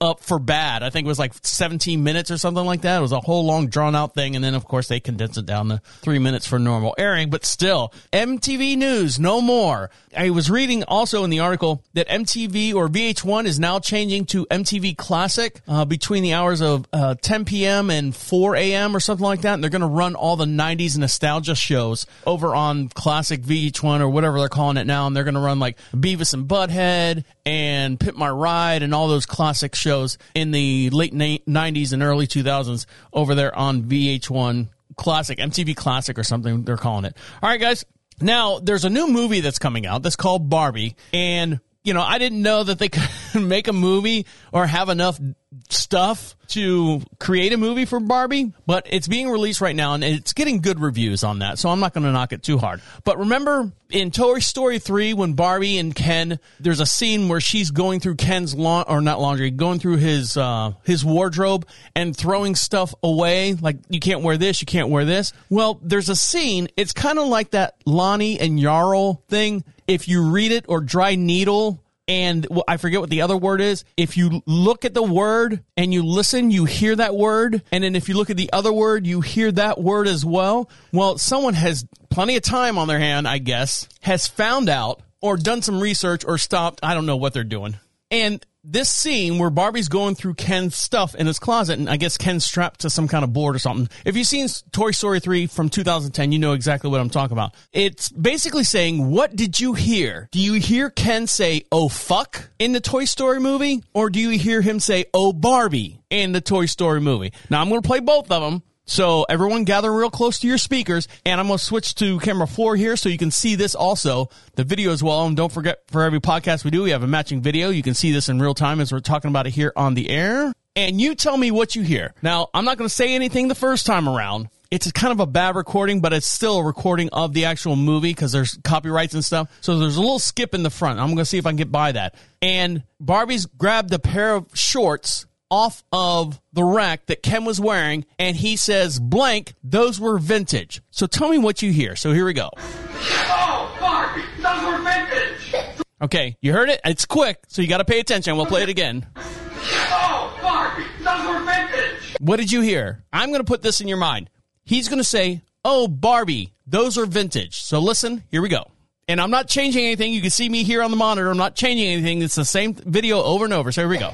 S4: up for bad. I think it was like 17 minutes or something like that. It was a whole long drawn out thing. And then of course they condensed it down to three minutes for normal airing, but still MTV news, no more. I was reading also in the article that MTV or VH1 is now changing to MTV Classic uh, between the hours of uh, 10 p.m. and 4 a.m. or something like that. And they're going to run all the 90s nostalgia shows over on Classic VH1 or whatever they're calling it now. And they're going to run like Beavis and Butthead and Pimp My Ride and all those classic shows in the late na- 90s and early 2000s over there on VH1 Classic, MTV Classic or something they're calling it. All right, guys. Now, there's a new movie that's coming out that's called Barbie. And, you know, I didn't know that they could make a movie or have enough stuff to create a movie for Barbie, but it's being released right now and it's getting good reviews on that. So I'm not going to knock it too hard. But remember in Toy Story 3 when Barbie and Ken, there's a scene where she's going through Ken's lawn or not laundry, going through his uh his wardrobe and throwing stuff away like you can't wear this, you can't wear this. Well, there's a scene, it's kind of like that Lonnie and Jarl thing. If you read it or dry needle and well, I forget what the other word is. If you look at the word and you listen, you hear that word. And then if you look at the other word, you hear that word as well. Well, someone has plenty of time on their hand, I guess, has found out or done some research or stopped. I don't know what they're doing. And this scene where Barbie's going through Ken's stuff in his closet, and I guess Ken's strapped to some kind of board or something. If you've seen Toy Story 3 from 2010, you know exactly what I'm talking about. It's basically saying, What did you hear? Do you hear Ken say, Oh fuck, in the Toy Story movie? Or do you hear him say, Oh Barbie, in the Toy Story movie? Now, I'm going to play both of them. So everyone gather real close to your speakers and I'm going to switch to camera four here so you can see this also, the video as well. And don't forget for every podcast we do, we have a matching video. You can see this in real time as we're talking about it here on the air. And you tell me what you hear. Now, I'm not going to say anything the first time around. It's kind of a bad recording, but it's still a recording of the actual movie because there's copyrights and stuff. So there's a little skip in the front. I'm going to see if I can get by that. And Barbie's grabbed a pair of shorts off of the rack that Ken was wearing, and he says, blank, those were vintage. So tell me what you hear. So here we go.
S9: Oh, Barbie, those were vintage.
S4: Okay, you heard it? It's quick, so you got to pay attention. We'll play it again.
S9: Oh, Barbie, those were vintage.
S4: What did you hear? I'm going to put this in your mind. He's going to say, Oh, Barbie, those are vintage. So listen, here we go. And I'm not changing anything. You can see me here on the monitor. I'm not changing anything. It's the same video over and over. So here we go.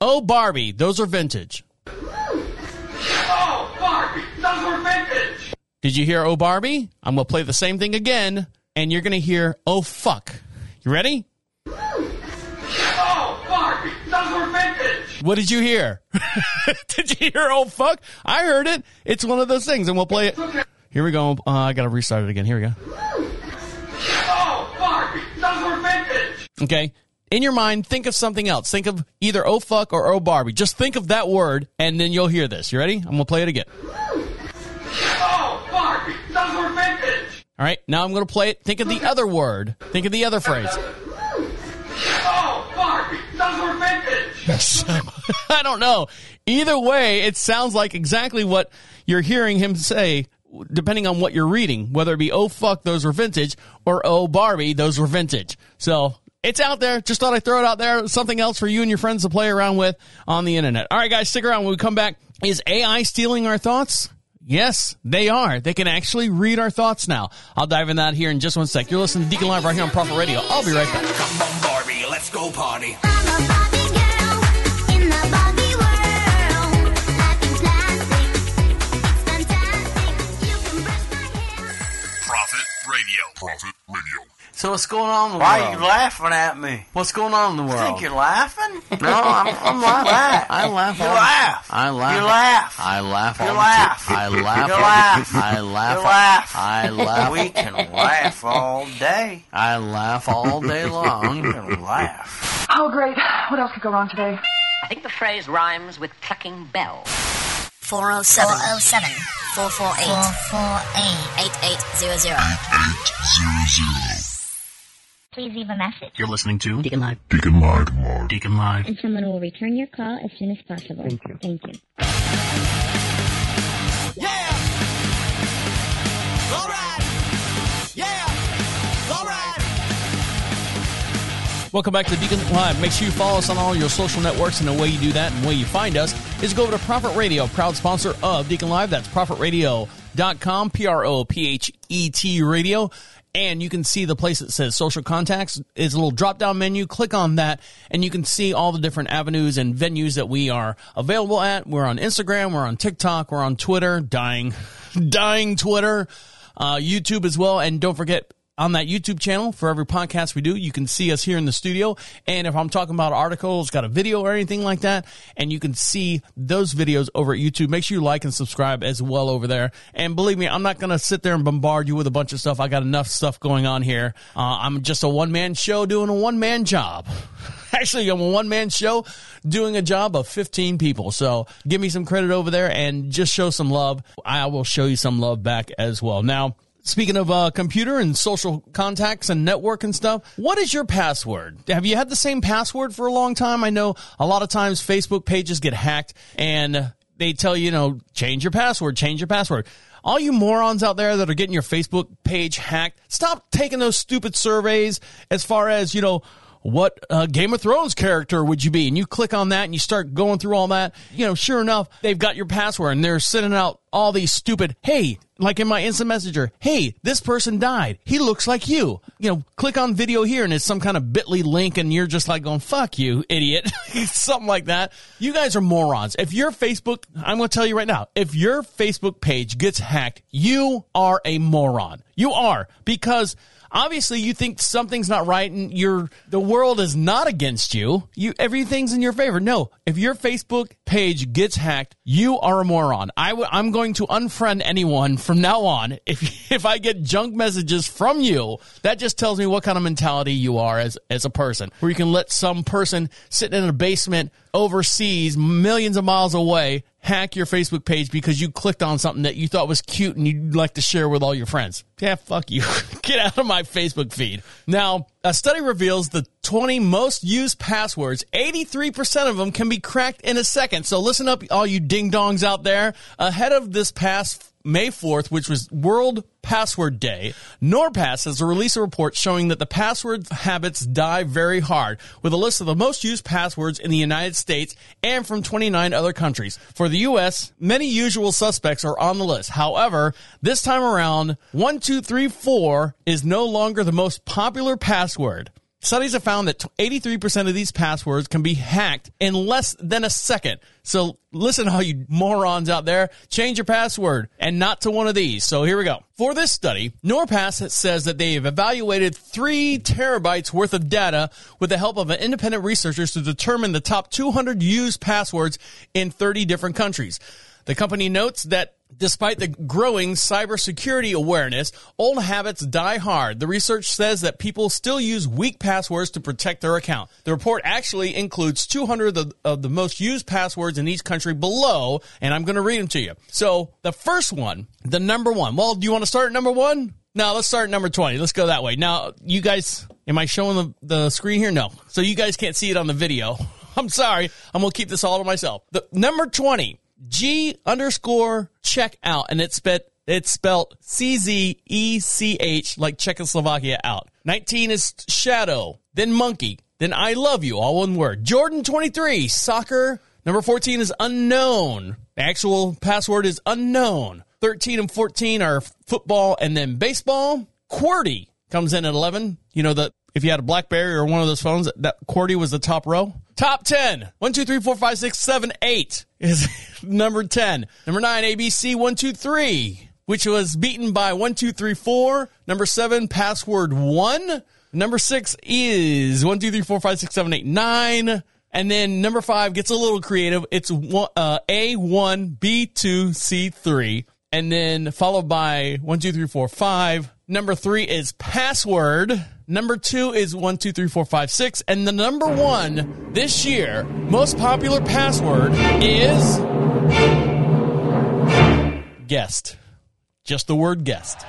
S4: Oh, Barbie, those are vintage.
S9: Oh, Barbie, those were vintage.
S4: Did you hear Oh, Barbie? I'm going to play the same thing again, and you're going to hear Oh, fuck. You ready?
S9: Oh, Barbie, those were vintage.
S4: What did you hear? did you hear Oh, fuck? I heard it. It's one of those things, and we'll play it. Here we go. Uh, I got to restart it again. Here we go.
S9: Oh, Barbie, those were vintage.
S4: Okay. In your mind, think of something else. Think of either oh fuck or oh Barbie. Just think of that word and then you'll hear this. You ready? I'm to play it again.
S9: Oh, Barbie, those were vintage.
S4: All right. Now I'm to play it. Think of the other word. Think of the other phrase.
S9: Oh, Barbie, those were vintage.
S4: I don't know. Either way, it sounds like exactly what you're hearing him say, depending on what you're reading, whether it be, oh, fuck, those were vintage, or oh, Barbie, those were vintage. So it's out there. Just thought I'd throw it out there. Something else for you and your friends to play around with on the internet. All right, guys, stick around. When we come back, is AI stealing our thoughts? Yes, they are. They can actually read our thoughts now. I'll dive in that here in just one sec. You're listening to Deacon Live right here on Prophet Radio. I'll be right back.
S9: Come on, Barbie, Let's go party.
S3: Prophet Radio. Prophet Radio.
S10: So what's going on in the
S1: Why
S10: world?
S1: are you laughing at me?
S10: What's going on in the world?
S1: I think you're laughing.
S10: No, I'm, I'm laughing. I laugh.
S1: You
S10: all-
S1: laugh.
S10: I laugh.
S1: You laugh.
S10: I laugh.
S1: You
S10: all the
S1: laugh.
S10: ti- I laugh.
S1: You
S10: all
S1: laugh.
S10: I laugh.
S1: You laugh.
S10: I laugh.
S1: We can laugh all day.
S10: I laugh all day long.
S1: We can laugh.
S15: Oh, great. What else could go wrong today?
S2: I think the phrase rhymes with clucking bell. 407 407 448 448 8800.
S16: Please leave a message,
S3: You're listening to
S2: Deacon Live.
S3: Deacon Live. Deacon Live.
S16: and someone will return your call as soon as possible. Thank you. Thank you.
S9: Yeah. All right. Yeah. All right.
S4: Welcome back to Deacon Live. Make sure you follow us on all your social networks, and the way you do that and the way you find us is go over to Prophet Radio, proud sponsor of Deacon Live. That's prophetradio.com, P R O P H E T radio. And you can see the place that says social contacts. is a little drop down menu. Click on that, and you can see all the different avenues and venues that we are available at. We're on Instagram, we're on TikTok, we're on Twitter, dying, dying Twitter, uh, YouTube as well. And don't forget, on that YouTube channel for every podcast we do. You can see us here in the studio. And if I'm talking about articles, got a video or anything like that, and you can see those videos over at YouTube, make sure you like and subscribe as well over there. And believe me, I'm not going to sit there and bombard you with a bunch of stuff. I got enough stuff going on here. Uh, I'm just a one man show doing a one man job. Actually, I'm a one man show doing a job of 15 people. So give me some credit over there and just show some love. I will show you some love back as well. Now, Speaking of uh, computer and social contacts and network and stuff, what is your password? Have you had the same password for a long time? I know a lot of times Facebook pages get hacked and they tell you, you know, change your password, change your password. All you morons out there that are getting your Facebook page hacked, stop taking those stupid surveys as far as, you know, what uh, Game of Thrones character would you be? And you click on that and you start going through all that. You know, sure enough, they've got your password and they're sending out all these stupid, hey, like in my instant messenger, hey, this person died. He looks like you. You know, click on video here and it's some kind of bit.ly link and you're just like going, fuck you, idiot. Something like that. You guys are morons. If your Facebook, I'm going to tell you right now, if your Facebook page gets hacked, you are a moron. You are because obviously you think something's not right and you're the world is not against you. You everything's in your favor. No if your facebook page gets hacked you are a moron. I w- i'm going to unfriend anyone from now on. If if i get junk messages from you that just tells me what kind of mentality you are as as a person. Where you can let some person sitting in a basement overseas millions of miles away hack your Facebook page because you clicked on something that you thought was cute and you'd like to share with all your friends. Yeah, fuck you. Get out of my Facebook feed. Now, a study reveals the 20 most used passwords, 83% of them can be cracked in a second. So listen up, all you ding dongs out there. Ahead of this past May 4th, which was World Password Day, NordPass has released a report showing that the password habits die very hard, with a list of the most used passwords in the United States and from 29 other countries. For the U.S., many usual suspects are on the list. However, this time around, 1234 is no longer the most popular password. Studies have found that 83% of these passwords can be hacked in less than a second. So listen, all you morons out there, change your password and not to one of these. So here we go. For this study, NordPass says that they've evaluated three terabytes worth of data with the help of independent researchers to determine the top 200 used passwords in 30 different countries. The company notes that Despite the growing cybersecurity awareness, old habits die hard. The research says that people still use weak passwords to protect their account. The report actually includes 200 of the, of the most used passwords in each country below, and I'm going to read them to you. So the first one, the number one. Well, do you want to start at number one? No, let's start number 20. Let's go that way. Now, you guys, am I showing the, the screen here? No. So you guys can't see it on the video. I'm sorry. I'm going to keep this all to myself. The number 20. G underscore check out, and it's spelled it's spelled C Z E C H like Czechoslovakia out. Nineteen is shadow, then monkey, then I love you, all one word. Jordan twenty three soccer. Number fourteen is unknown. The actual password is unknown. Thirteen and fourteen are football and then baseball. QWERTY comes in at eleven. You know the if you had a Blackberry or one of those phones, that QWERTY was the top row. Top 10. 1, 2, 3, 4, 5, 6, 7, 8 is number 10. Number 9, ABC 1, 2, 3, which was beaten by 1, 2, 3, 4. Number 7, Password 1. Number 6 is 1, 2, 3, 4, 5, 6, 7, 8, 9. And then number 5 gets a little creative. It's uh, A1, B2, C3. And then followed by 1, 2, 3, 4, 5. Number 3 is Password. Number 2 is 1, 2, 3, 4, 5, 6. And the number 1 this year, most popular password is guest. Just the word guest.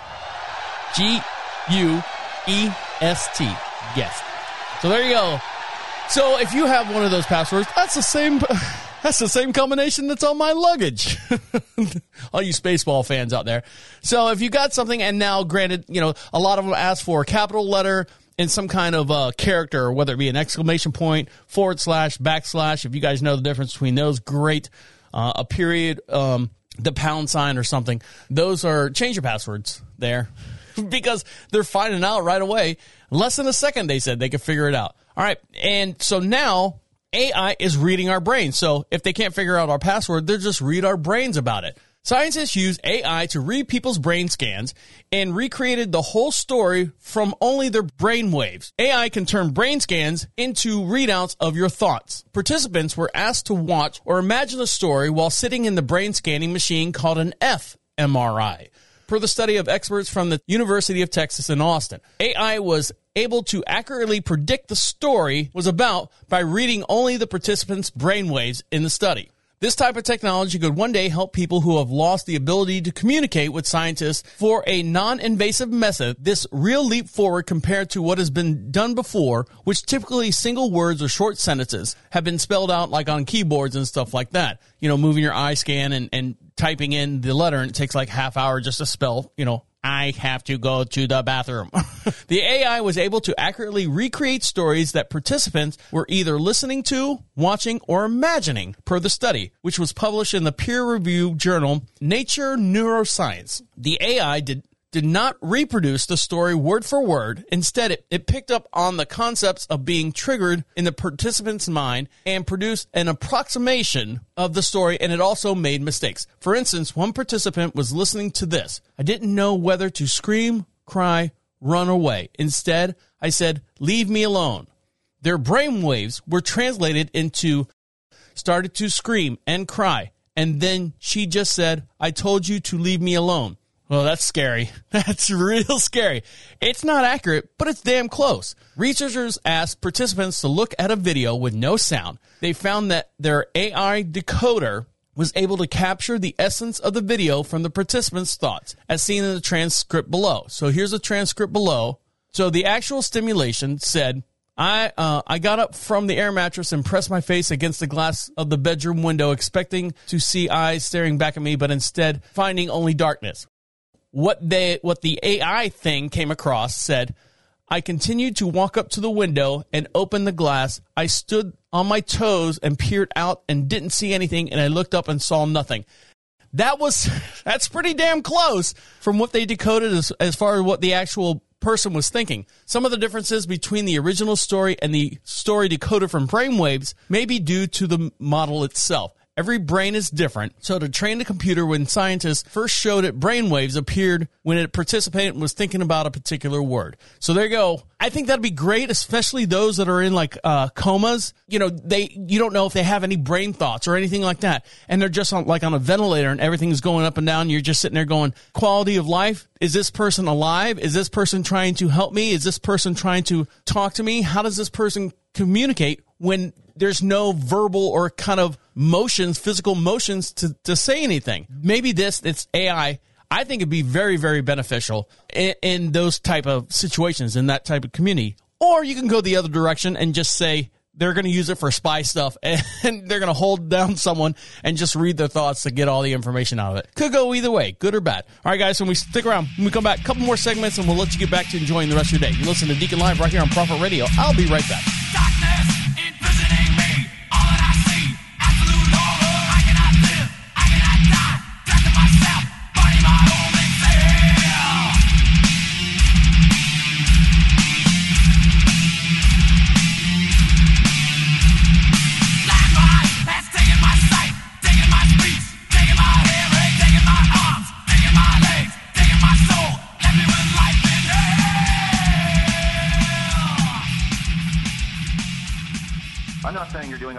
S4: G U E S T. Guest. So there you go. So if you have one of those passwords, that's the same. That's the same combination that's on my luggage. All you Spaceball fans out there. So if you got something, and now granted, you know, a lot of them ask for a capital letter and some kind of uh, character, whether it be an exclamation point, forward slash, backslash. If you guys know the difference between those, great. Uh, a period, um, the pound sign or something. Those are change your passwords there because they're finding out right away. Less than a second, they said they could figure it out. All right. And so now AI is reading our brains. So if they can't figure out our password, they'll just read our brains about it. Scientists use AI to read people's brain scans and recreated the whole story from only their brain waves. AI can turn brain scans into readouts of your thoughts. Participants were asked to watch or imagine a story while sitting in the brain scanning machine called an fMRI per the study of experts from the University of Texas in Austin. AI was able to accurately predict the story was about by reading only the participants' brainwaves in the study. This type of technology could one day help people who have lost the ability to communicate with scientists for a non-invasive method. This real leap forward compared to what has been done before, which typically single words or short sentences have been spelled out like on keyboards and stuff like that. You know, moving your eye scan and, and typing in the letter and it takes like half hour just to spell, you know, I have to go to the bathroom. the AI was able to accurately recreate stories that participants were either listening to, watching, or imagining per the study, which was published in the peer reviewed journal Nature Neuroscience. The AI did did not reproduce the story word for word. Instead, it, it picked up on the concepts of being triggered in the participant's mind and produced an approximation of the story, and it also made mistakes. For instance, one participant was listening to this. I didn't know whether to scream, cry, run away. Instead, I said, leave me alone. Their brain waves were translated into started to scream and cry. And then she just said, I told you to leave me alone. Well, that's scary. That's real scary. It's not accurate, but it's damn close. Researchers asked participants to look at a video with no sound. They found that their AI decoder was able to capture the essence of the video from the participants' thoughts, as seen in the transcript below. So here's a transcript below. So the actual stimulation said, I uh, I got up from the air mattress and pressed my face against the glass of the bedroom window, expecting to see eyes staring back at me, but instead finding only darkness what they what the AI thing came across said, I continued to walk up to the window and open the glass. I stood on my toes and peered out and didn't see anything and I looked up and saw nothing. That was that's pretty damn close from what they decoded as, as far as what the actual person was thinking. Some of the differences between the original story and the story decoded from brainwaves may be due to the model itself. Every brain is different, so to train the computer when scientists first showed it brainwaves appeared when a participant was thinking about a particular word. So there you go. I think that'd be great, especially those that are in like uh, comas. You know, they you don't know if they have any brain thoughts or anything like that, and they're just on, like on a ventilator and everything's going up and down. You're just sitting there going, quality of life. Is this person alive? Is this person trying to help me? Is this person trying to talk to me? How does this person communicate when there's no verbal or kind of motions, physical motions to, to say anything. Maybe this, it's AI. I think it'd be very, very beneficial in, in those type of situations, in that type of community. Or you can go the other direction and just say, they're going to use it for spy stuff and they're going to hold down someone and just read their thoughts to get all the information out of it. Could go either way, good or bad. All right, guys, when we stick around, when we come back, a couple more segments and we'll let you get back to enjoying the rest of your day. You listen to Deacon Live right here on Prophet Radio. I'll be right back.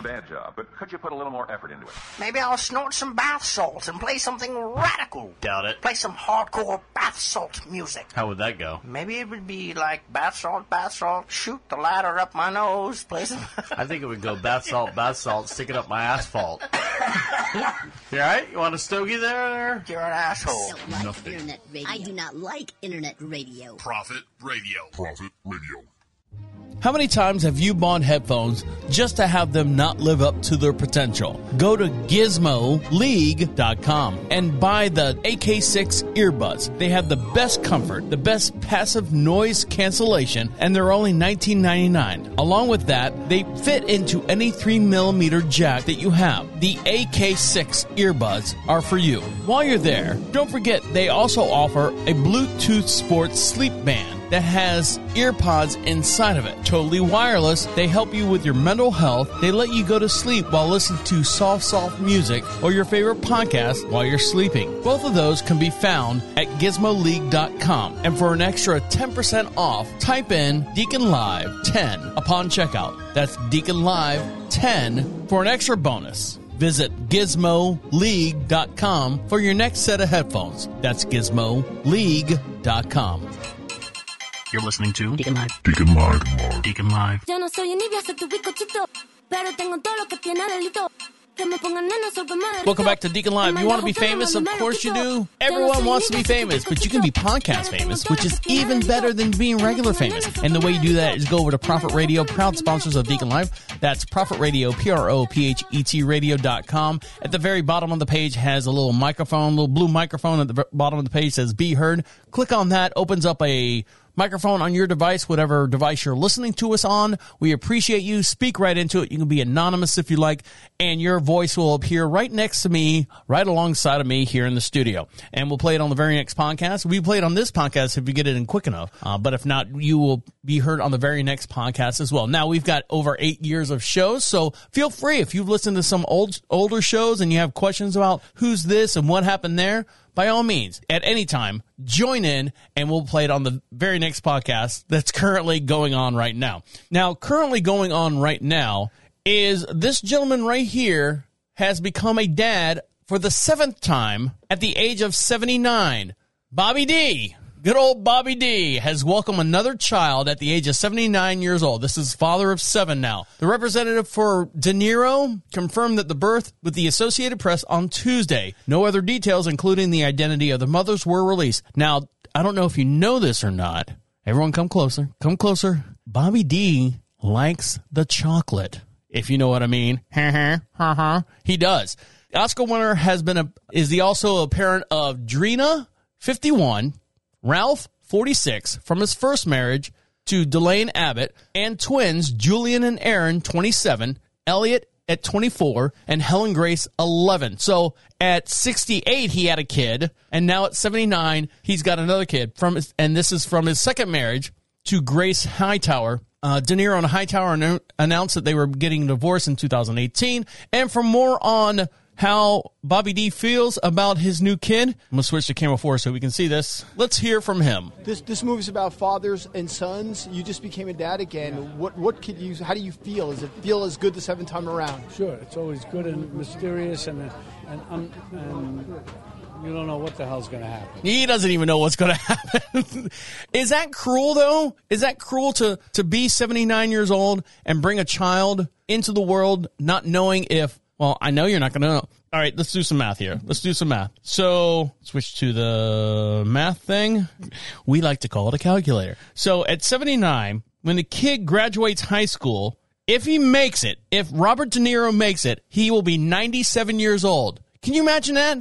S8: Bad job, but could you put a little more effort into it?
S17: Maybe I'll snort some bath salts and play something radical.
S4: Doubt it.
S17: Play some hardcore bath salt music.
S4: How would that go?
S17: Maybe it would be like bath salt, bath salt, shoot the ladder up my nose, play some.
S4: I think it would go bath salt, bath salt, stick it up my asphalt. you alright? You want a stogie there?
S17: You're an asshole.
S2: Don't like internet radio. I do not like internet radio.
S3: Prophet Radio. Prophet Radio.
S4: How many times have you bought headphones just to have them not live up to their potential? Go to gizmoleague.com and buy the AK6 earbuds. They have the best comfort, the best passive noise cancellation, and they're only $19.99. Along with that, they fit into any 3mm jack that you have. The AK6 earbuds are for you. While you're there, don't forget they also offer a Bluetooth sports sleep band that has earpods inside of it. Totally wireless. They help you with your mental health. They let you go to sleep while listening to soft, soft music or your favorite podcast while you're sleeping. Both of those can be found at gizmoleague.com. And for an extra 10% off, type in Deacon Live 10 upon checkout. That's Deacon Live 10 for an extra bonus. Visit gizmoleague.com for your next set of headphones. That's gizmoleague.com.
S3: You're listening to
S2: Deacon Live.
S3: Deacon Live. Deacon Live.
S18: Yo no soy envidia, soy tu bizcochito. Pero tengo todo lo que tiene delito. Que me pongan nena, soy que me derrito.
S4: Welcome back to Deacon Live. You want to be famous? Of course you do. Everyone wants to be famous, but you can be podcast famous, which is even better than being regular famous. And the way you do that is go over to Prophet Radio, proud sponsors of Deacon Live. That's Prophet Radio, P R O P H E T radio.com. At the very bottom of the page has a little microphone, little blue microphone at the bottom of the page says Be Heard. Click on that, opens up a microphone on your device, whatever device you're listening to us on. We appreciate you. Speak right into it. You can be anonymous if you like, and your voice will appear right next to me, right alongside of me here in the studio. And we'll play it on the very next podcast. We play it on this podcast if you get it in quick enough. Uh, but if not, you will be heard on the very next podcast as well. Now we've got over eight years of shows, so feel free if you've listened to some old older shows and you have questions about who's this and what happened there by all means, at any time, join in and we'll play it on the very next podcast that's currently going on right now. Now, currently going on right now is this gentleman right here has become a dad for the seventh time at the age of 79. Bobby D. Good old Bobby D has welcomed another child at the age of 79 years old. This is father of seven now. The representative for De Niro confirmed that the birth with the Associated Press on Tuesday. No other details, including the identity of the mothers, were released. Now, I don't know if you know this or not. Everyone come closer. Come closer. Bobby D likes the chocolate, if you know what I mean. he does. Oscar winner has been a is the also a parent of Drena, 51, Ralph, 46, from his first marriage to Diahnne Abbott, and twins Julian and Aaron, 27, Elliot at 24, and Helen Grace, 11. So at 68, he had a kid, and now at 79, he's got another kid from his, and this is from his second marriage to Grace Hightower. Uh, De Niro and Hightower announced that they were getting divorced in 2018. And for more on how Bobby D feels about his new kid, I'm going to switch to camera four so we can see this. Let's hear from him.
S19: This this movie's about fathers and sons. You just became a dad again. What what could you? How do you feel? Does it feel as good the seventh time around?
S20: Sure, it's always good and mysterious, and and, and, and you don't know what the hell's going to happen.
S4: He doesn't even know what's going to happen. Is that cruel though? Is that cruel to to be 79 years old and bring a child into the world not knowing if well, I know you're not going to know. All right, let's do some math here. Let's do some math. So, switch to the math thing. We like to call it a calculator. So, at 79, when the kid graduates high school, if he makes it, if Robert De Niro makes it, he will be 97 years old. Can you imagine that?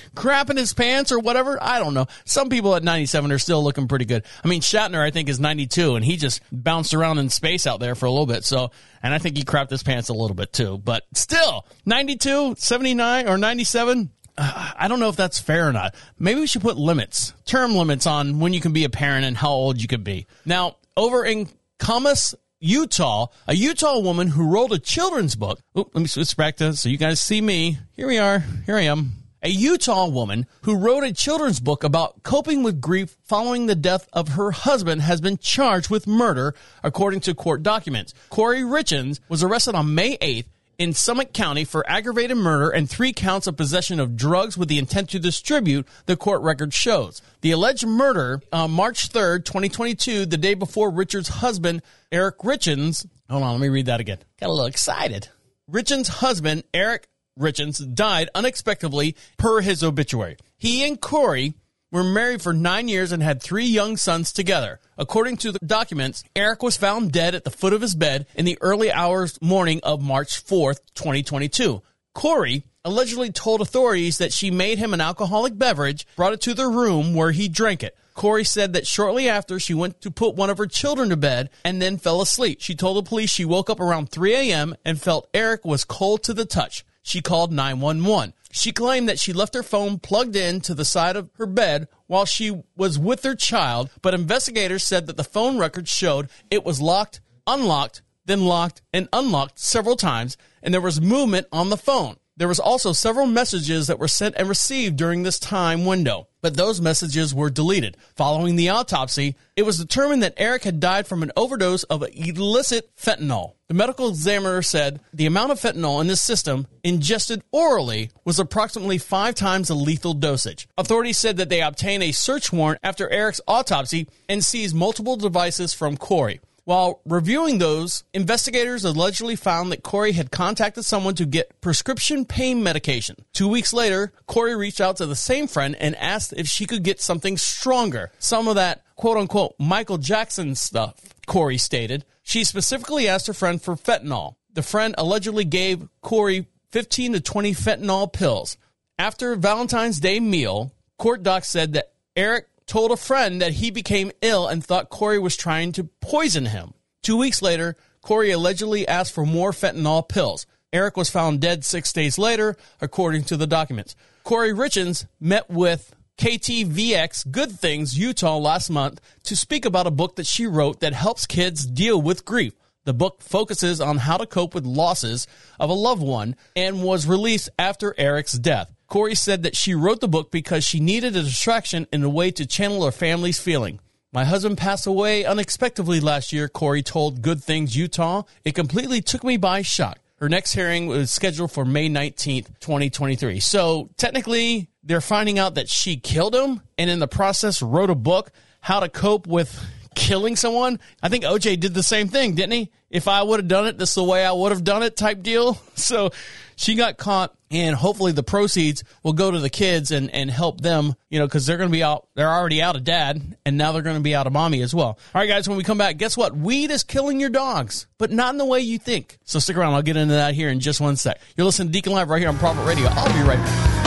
S4: Crap in his pants or whatever? I don't know. Some people at 97 are still looking pretty good. I mean, Shatner, I think, is 92, and he just bounced around in space out there for a little bit. So, and I think he crapped his pants a little bit too. But still, 92, 79, or 97, uh, I don't know if that's fair or not. Maybe we should put limits, term limits on when you can be a parent and how old you can be. Now, over in Kamas, Utah, a Utah woman who wrote a children's book. Oop, let me switch back to so you guys see me. Here we are. Here I am. A Utah woman who wrote a children's book about coping with grief following the death of her husband has been charged with murder, according to court documents. Kouri Richins was arrested on May 8th in Summit County for aggravated murder and three counts of possession of drugs with the intent to distribute, the court record shows. The alleged murder, uh, March 3rd, 2022, the day before Richard's husband, Eric Richins, hold on, let me read that again. Got a little excited. Richins' husband, Eric Richins, died unexpectedly per his obituary. He and Kouri were married for nine years and had three young sons together. According to the documents, Eric was found dead at the foot of his bed in the early hours morning of March 4th, 2022. Kouri allegedly told authorities that she made him an alcoholic beverage, brought it to the room where he drank it. Kouri said that shortly after she went to put one of her children to bed and then fell asleep. She told the police she woke up around 3 a.m. and felt Eric was cold to the touch. She called 911. She claimed that she left her phone plugged in to the side of her bed while she was with her child, but investigators said that the phone records showed it was locked, unlocked, then locked and unlocked several times, and there was movement on the phone. There was also several messages that were sent and received during this time window, but those messages were deleted. Following the autopsy, it was determined that Eric had died from an overdose of illicit fentanyl. The medical examiner said the amount of fentanyl in this system ingested orally was approximately five times the lethal dosage. Authorities said that they obtained a search warrant after Eric's autopsy and seized multiple devices from Kouri. While reviewing those, investigators allegedly found that Kouri had contacted someone to get prescription pain medication. Two weeks later, Kouri reached out to the same friend and asked if she could get something stronger. Some of that quote unquote Michael Jackson stuff, Kouri stated. She specifically asked her friend for fentanyl. The friend allegedly gave Kouri 15 to 20 fentanyl pills. After Valentine's Day meal, court docs said that Eric told a friend that he became ill and thought Kouri was trying to poison him. Two weeks later, Kouri allegedly asked for more fentanyl pills. Eric was found dead six days later, according to the documents. Kouri Richins met with KTVX Good Things Utah last month to speak about a book that she wrote that helps kids deal with grief. The book focuses on how to cope with losses of a loved one and was released after Eric's death. Kouri said that she wrote the book because she needed a distraction and a way to channel her family's feeling. My husband passed away unexpectedly last year, Kouri told Good Things Utah. It completely took me by shock. Her next hearing was scheduled for May 19th, 2023. So technically, they're finding out that she killed him and in the process wrote a book, How to Cope with Killing Someone. I think OJ did the same thing, didn't he? If I would have done it, this is the way I would have done it type deal. So she got caught and hopefully the proceeds will go to the kids and, and help them, you know, because they're going to be out, they're already out of dad and now they're going to be out of mommy as well. All right, guys, when we come back, guess what? Weed is killing your dogs, but not in the way you think. So stick around. I'll get into that here in just one sec. You're listening to Deacon Live right here on Prophet Radio. I'll be right back.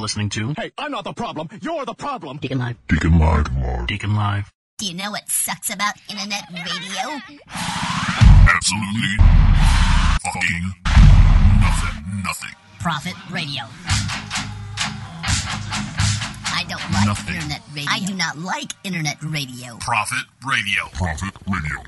S3: Listening to
S21: Hey, I'm not the problem. You're the problem.
S2: Deacon Live.
S3: Deacon Live. Deacon Live.
S2: Do you know what sucks about internet radio?
S3: Absolutely fucking nothing. Nothing.
S2: Prophet Radio. I don't like
S3: Nothing.
S2: internet radio. I do not like internet radio.
S3: Prophet Radio. Prophet Radio.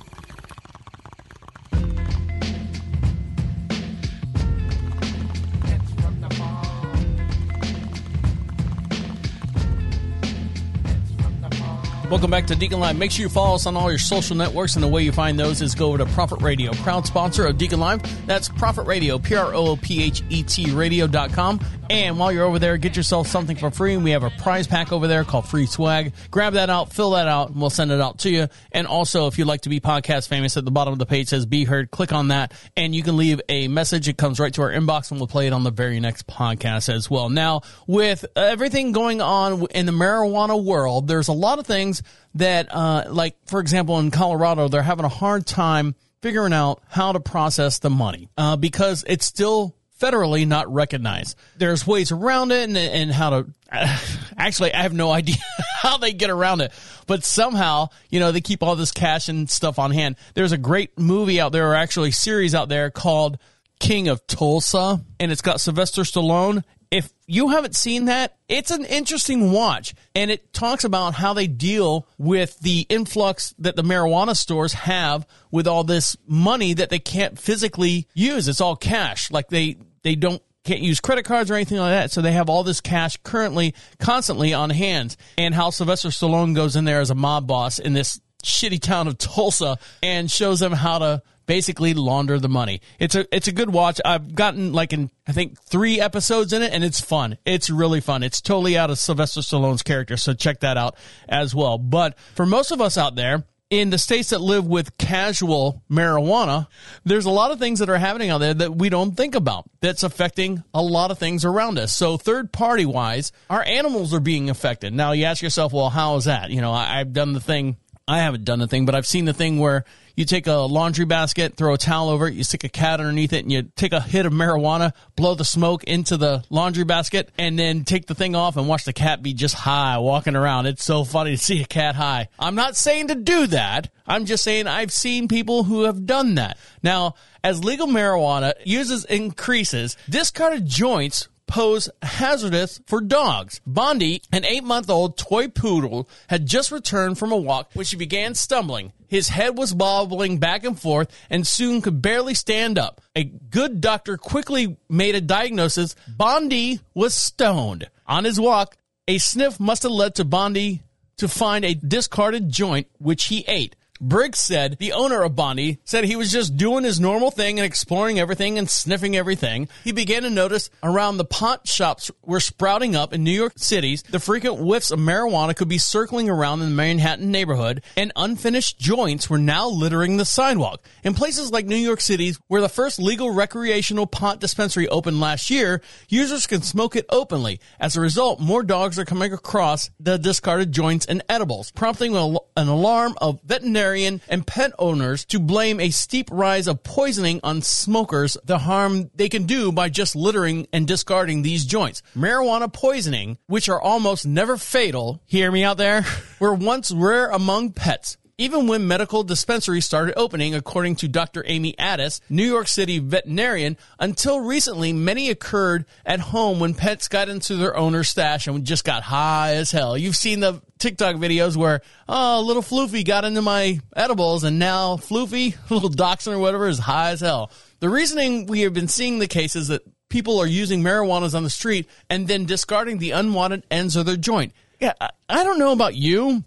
S4: Welcome back to Deacon Live. Make sure you follow us on all your social networks, and the way you find those is go over to Prophet Radio, proud sponsor of Deacon Live. That's Prophet Radio, P R O P H E T radio.com. And while you're over there, get yourself something for free. We have a prize pack over there called Free Swag. Grab that out, fill that out, and we'll send it out to you. And also, if you'd like to be podcast famous, at the bottom of the page says Be Heard. Click on that, and you can leave a message. It comes right to our inbox, and we'll play it on the very next podcast as well. Now, with everything going on in the marijuana world, there's a lot of things that, uh, like, for example, in Colorado, they're having a hard time figuring out how to process the money uh, because it's still federally not recognized. There's ways around it and, and how to. Actually, I have no idea how they get around it, but somehow, you know, they keep all this cash and stuff on hand. There's a great movie out there, or actually series out there called King of Tulsa, and it's got Sylvester Stallone. If you haven't seen that, it's an interesting watch. And it talks about how they deal with the influx that the marijuana stores have with all this money that they can't physically use. It's all cash. Like they, they don't can't use credit cards or anything like that. So they have all this cash currently, constantly on hand. And how Sylvester Stallone goes in there as a mob boss in this shitty town of Tulsa and shows them how to basically launder the money. It's a it's a good watch. I've gotten like in I think 3 episodes in it and it's fun. It's really fun. It's totally out of Sylvester Stallone's character, so check that out as well. But for most of us out there, in the states that live with casual marijuana, there's a lot of things that are happening out there that we don't think about that's affecting a lot of things around us. So, third party wise, our animals are being affected. Now, you ask yourself, well, how is that? You know, I, I've done the thing, I haven't done the thing, but I've seen the thing where you take a laundry basket, throw a towel over it, you stick a cat underneath it, and you take a hit of marijuana, blow the smoke into the laundry basket, and then take the thing off and watch the cat be just high walking around. It's so funny to see a cat high. I'm not saying to do that. I'm just saying I've seen people who have done that. Now, as legal marijuana uses increases, discarded joints pose hazardous for dogs. Bondi, an eight month old toy poodle, had just returned from a walk when she began stumbling. His head was bobbling back and forth and soon could barely stand up. A good doctor quickly made a diagnosis. Bondi was stoned. On his walk, a sniff must have led to Bondi to find a discarded joint, which he ate. Briggs said the owner of Bondi said he was just doing his normal thing and exploring everything and sniffing everything. He began to notice around the pot shops were sprouting up in New York cities. The frequent whiffs of marijuana could be circling around in the Manhattan neighborhood, and unfinished joints were now littering the sidewalk. In places like New York City, where the first legal recreational pot dispensary opened last year, users can smoke it openly. As a result, more dogs are coming across the discarded joints and edibles, prompting an alarm of veterinary and pet owners to blame a steep rise of poisoning on smokers, the harm they can do by just littering and discarding these joints. Marijuana poisoning, which are almost never fatal, hear me out there, were once rare among pets. Even when medical dispensaries started opening, according to Dr. Amy Addis, New York City veterinarian, until recently, many occurred at home when pets got into their owner's stash and just got high as hell. You've seen the TikTok videos where, oh, little Floofy got into my edibles and now Floofy, little dachshund or whatever, is high as hell. The reasoning we have been seeing the case is that people are using marijuanas on the street and then discarding the unwanted ends of their joint. Yeah, I, I don't know about you.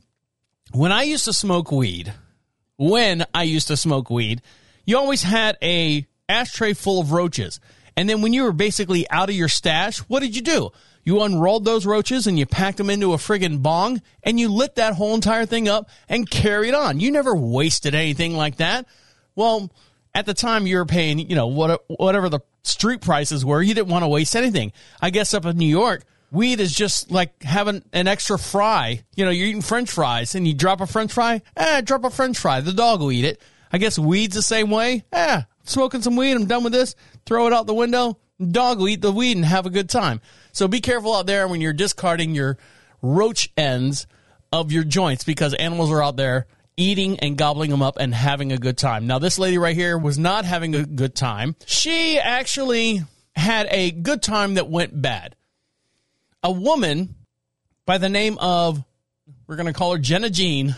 S4: When I used to smoke weed, when I used to smoke weed, you always had a ashtray full of roaches. And then when you were basically out of your stash, what did you do? You unrolled those roaches and you packed them into a friggin' bong and you lit that whole entire thing up and carried on. You never wasted anything like that. Well, at the time you were paying, you know, what, whatever the street prices were, you didn't want to waste anything. I guess up in New York, weed is just like having an extra fry. You know, you're eating french fries and you drop a french fry, eh, drop a french fry. The dog will eat it. I guess weed's the same way. Eh, smoking some weed, I'm done with this. Throw it out the window. Dog will eat the weed and have a good time. So be careful out there when you're discarding your roach ends of your joints because animals are out there eating and gobbling them up and having a good time. Now, this lady right here was not having a good time. She actually had a good time that went bad. A woman by the name of, we're going to call her Jenna Jean.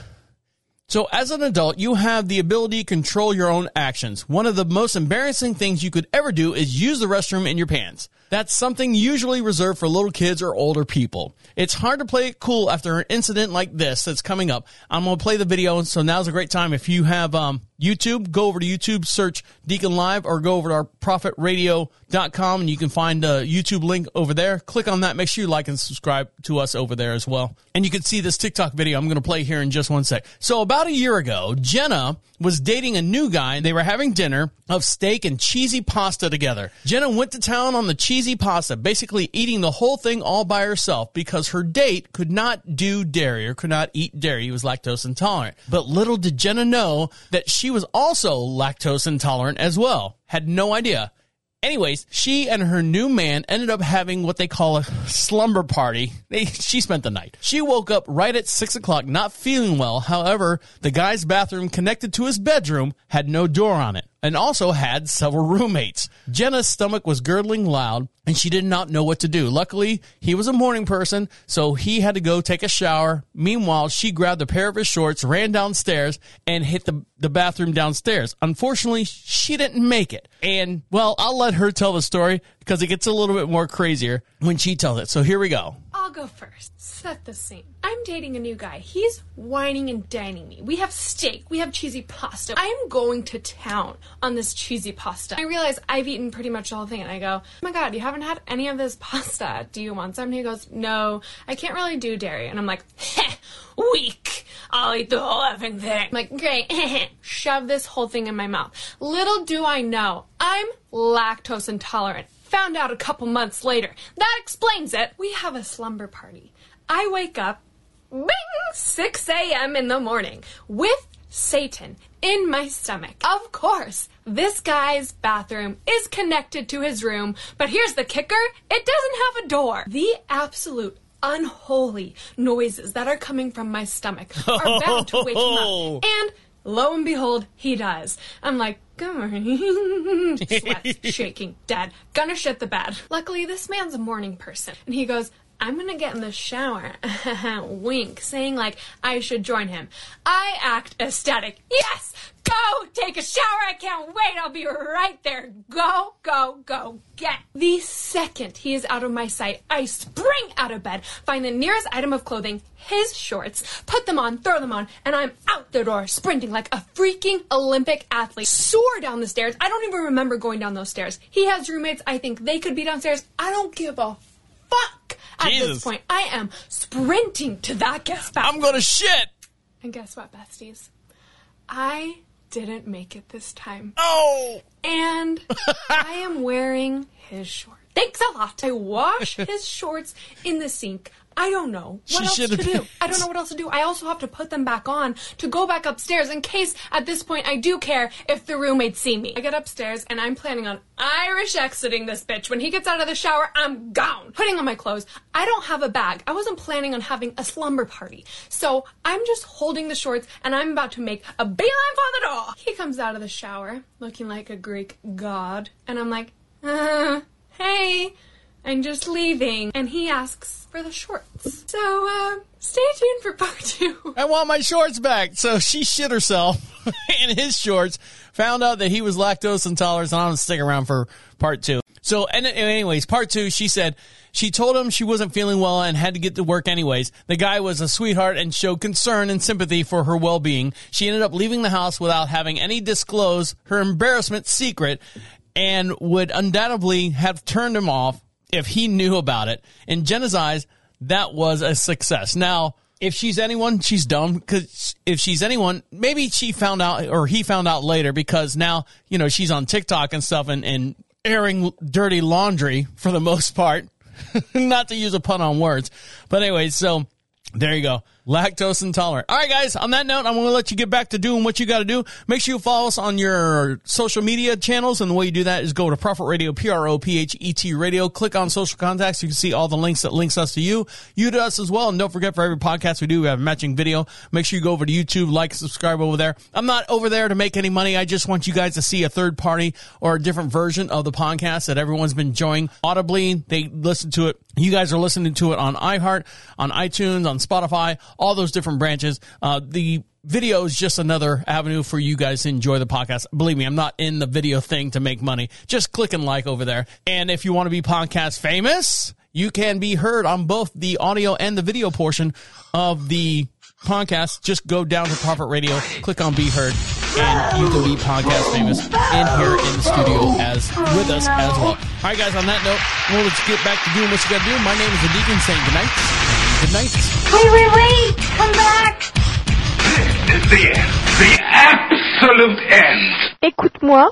S4: So, as an adult, you have the ability to control your own actions. One of the most embarrassing things you could ever do is use the restroom in your pants. That's something usually reserved for little kids or older people. It's hard to play it cool after an incident like this that's coming up. I'm going to play the video, so now's a great time. If you have um, YouTube, go over to YouTube, search Deacon Live, or go over to our prophetradio.com and you can find a YouTube link over there. Click on that. Make sure you like and subscribe to us over there as well. And you can see this TikTok video I'm going to play here in just one sec. So, about a year ago, Jenna was dating a new guy. and They were having dinner of steak and cheesy pasta together. Jenna went to town on the cheesy pasta, basically eating the whole thing all by herself because her date could not do dairy or could not eat dairy. He was lactose intolerant. But little did Jenna know that she was also lactose intolerant as well. Had no idea. Anyways, she and her new man ended up having what they call a slumber party. They, she spent the night. She woke up right at six o'clock, not feeling well. However, the guy's bathroom connected to his bedroom had no door on it. And also had several roommates. Jenna's stomach was gurgling loud and she did not know what to do. Luckily, he was a morning person, so he had to go take a shower. Meanwhile, she grabbed a pair of his shorts, ran downstairs, and hit the, the bathroom downstairs. Unfortunately, she didn't make it. And, well, I'll let her tell the story because it gets a little bit more crazier when she tells it. So here we go.
S22: I'll go first. Set the scene. I'm dating a new guy. He's wining and dining me. We have steak. We have cheesy pasta. I am going to town on this cheesy pasta. I realize I've eaten pretty much the whole thing, and I go, oh my god, you haven't had any of this pasta. Do you want some? He goes, no, I can't really do dairy. And I'm like, heh, weak. I'll eat the whole effing thing. I'm like, great. Shove this whole thing in my mouth. Little do I know, I'm lactose intolerant. Found out a couple months later. That explains it. We have a slumber party. I wake up, bing, 6 a.m. in the morning with Satan in my stomach. Of course, this guy's bathroom is connected to his room, but here's the kicker it doesn't have a door. The absolute unholy noises that are coming from my stomach are bound to wake him up. And lo and behold, he does. I'm like, morning. Sweat, shaking, dead. Gonna shit the bed. Luckily, this man's a morning person. And he goes, I'm gonna get in the shower. Wink, saying like I should join him. I act ecstatic. Yes! Go take a shower. I can't wait. I'll be right there. Go, go, go, get. The second he is out of my sight, I spring out of bed, find the nearest item of clothing, his shorts, put them on, throw them on, and I'm out the door, sprinting like a freaking Olympic athlete. Soar down the stairs. I don't even remember going down those stairs. He has roommates. I think they could be downstairs. I don't give a fuck at
S4: Jesus.
S22: this point. I am sprinting to that guest bathroom.
S4: I'm gonna shit.
S22: And guess what, besties? I didn't make it this time.
S4: Oh!
S22: And I am wearing his shorts. Thanks a lot. I wash his shorts in the sink. I don't know what
S4: She
S22: else to do.
S4: been-
S22: I don't know what else to do. I also have to put them back on to go back upstairs in case at this point I do care if the roommates see me. I get upstairs and I'm planning on Irish exiting this bitch. When he gets out of the shower, I'm gone. Putting on my clothes. I don't have a bag. I wasn't planning on having a slumber party. So I'm just holding the shorts and I'm about to make a beeline for the door. He comes out of the shower looking like a Greek god. And I'm like, uh, hey. I'm just leaving. And he asks for the shorts. So, uh, stay tuned for part two.
S4: I want my shorts back. So she shit herself in his shorts, found out that he was lactose intolerant, and I'm gonna stick around for part two. So, and anyways, part two, she said she told him she wasn't feeling well and had to get to work anyways. The guy was a sweetheart and showed concern and sympathy for her well-being. She ended up leaving the house without having any disclose her embarrassment secret and would undoubtedly have turned him off if he knew about it. In Jenna's eyes, that was a success. Now, if she's anyone, she's dumb. Because if she's anyone, maybe she found out or he found out later because now, you know, she's on TikTok and stuff and, and airing dirty laundry for the most part. Not to use a pun on words. But anyway, so there you go. Lactose intolerant. All right, guys. On that note, I'm going to let you get back to doing what you got to do. Make sure you follow us on your social media channels. And the way you do that is go to Prophet Radio, P-R-O-P-H-E-T Radio. Click on social contacts. You can see all the links that links us to you, you to us as well. And don't forget for every podcast we do, we have a matching video. Make sure you go over to YouTube, like, subscribe over there. I'm not over there to make any money. I just want you guys to see a third party or a different version of the podcast that everyone's been enjoying audibly. They listen to it. You guys are listening to it on iHeart, on iTunes, on Spotify, all those different branches. Uh, the video is just another avenue for you guys to enjoy the podcast. Believe me, I'm not in the video thing to make money. Just click and like over there. And if you want to be podcast famous, you can be heard on both the audio and the video portion of the podcast. Just go down to Prophet Radio, click on Be Heard, and you can be podcast famous in here in the studio as with us as well. All right, guys. On that note, well, let's get back to doing what you got to do. My name is the Deacon saying good night. Good night.
S18: Wait, wait, wait! Come back!
S3: This is the end. The absolute end.
S13: Écoute-moi.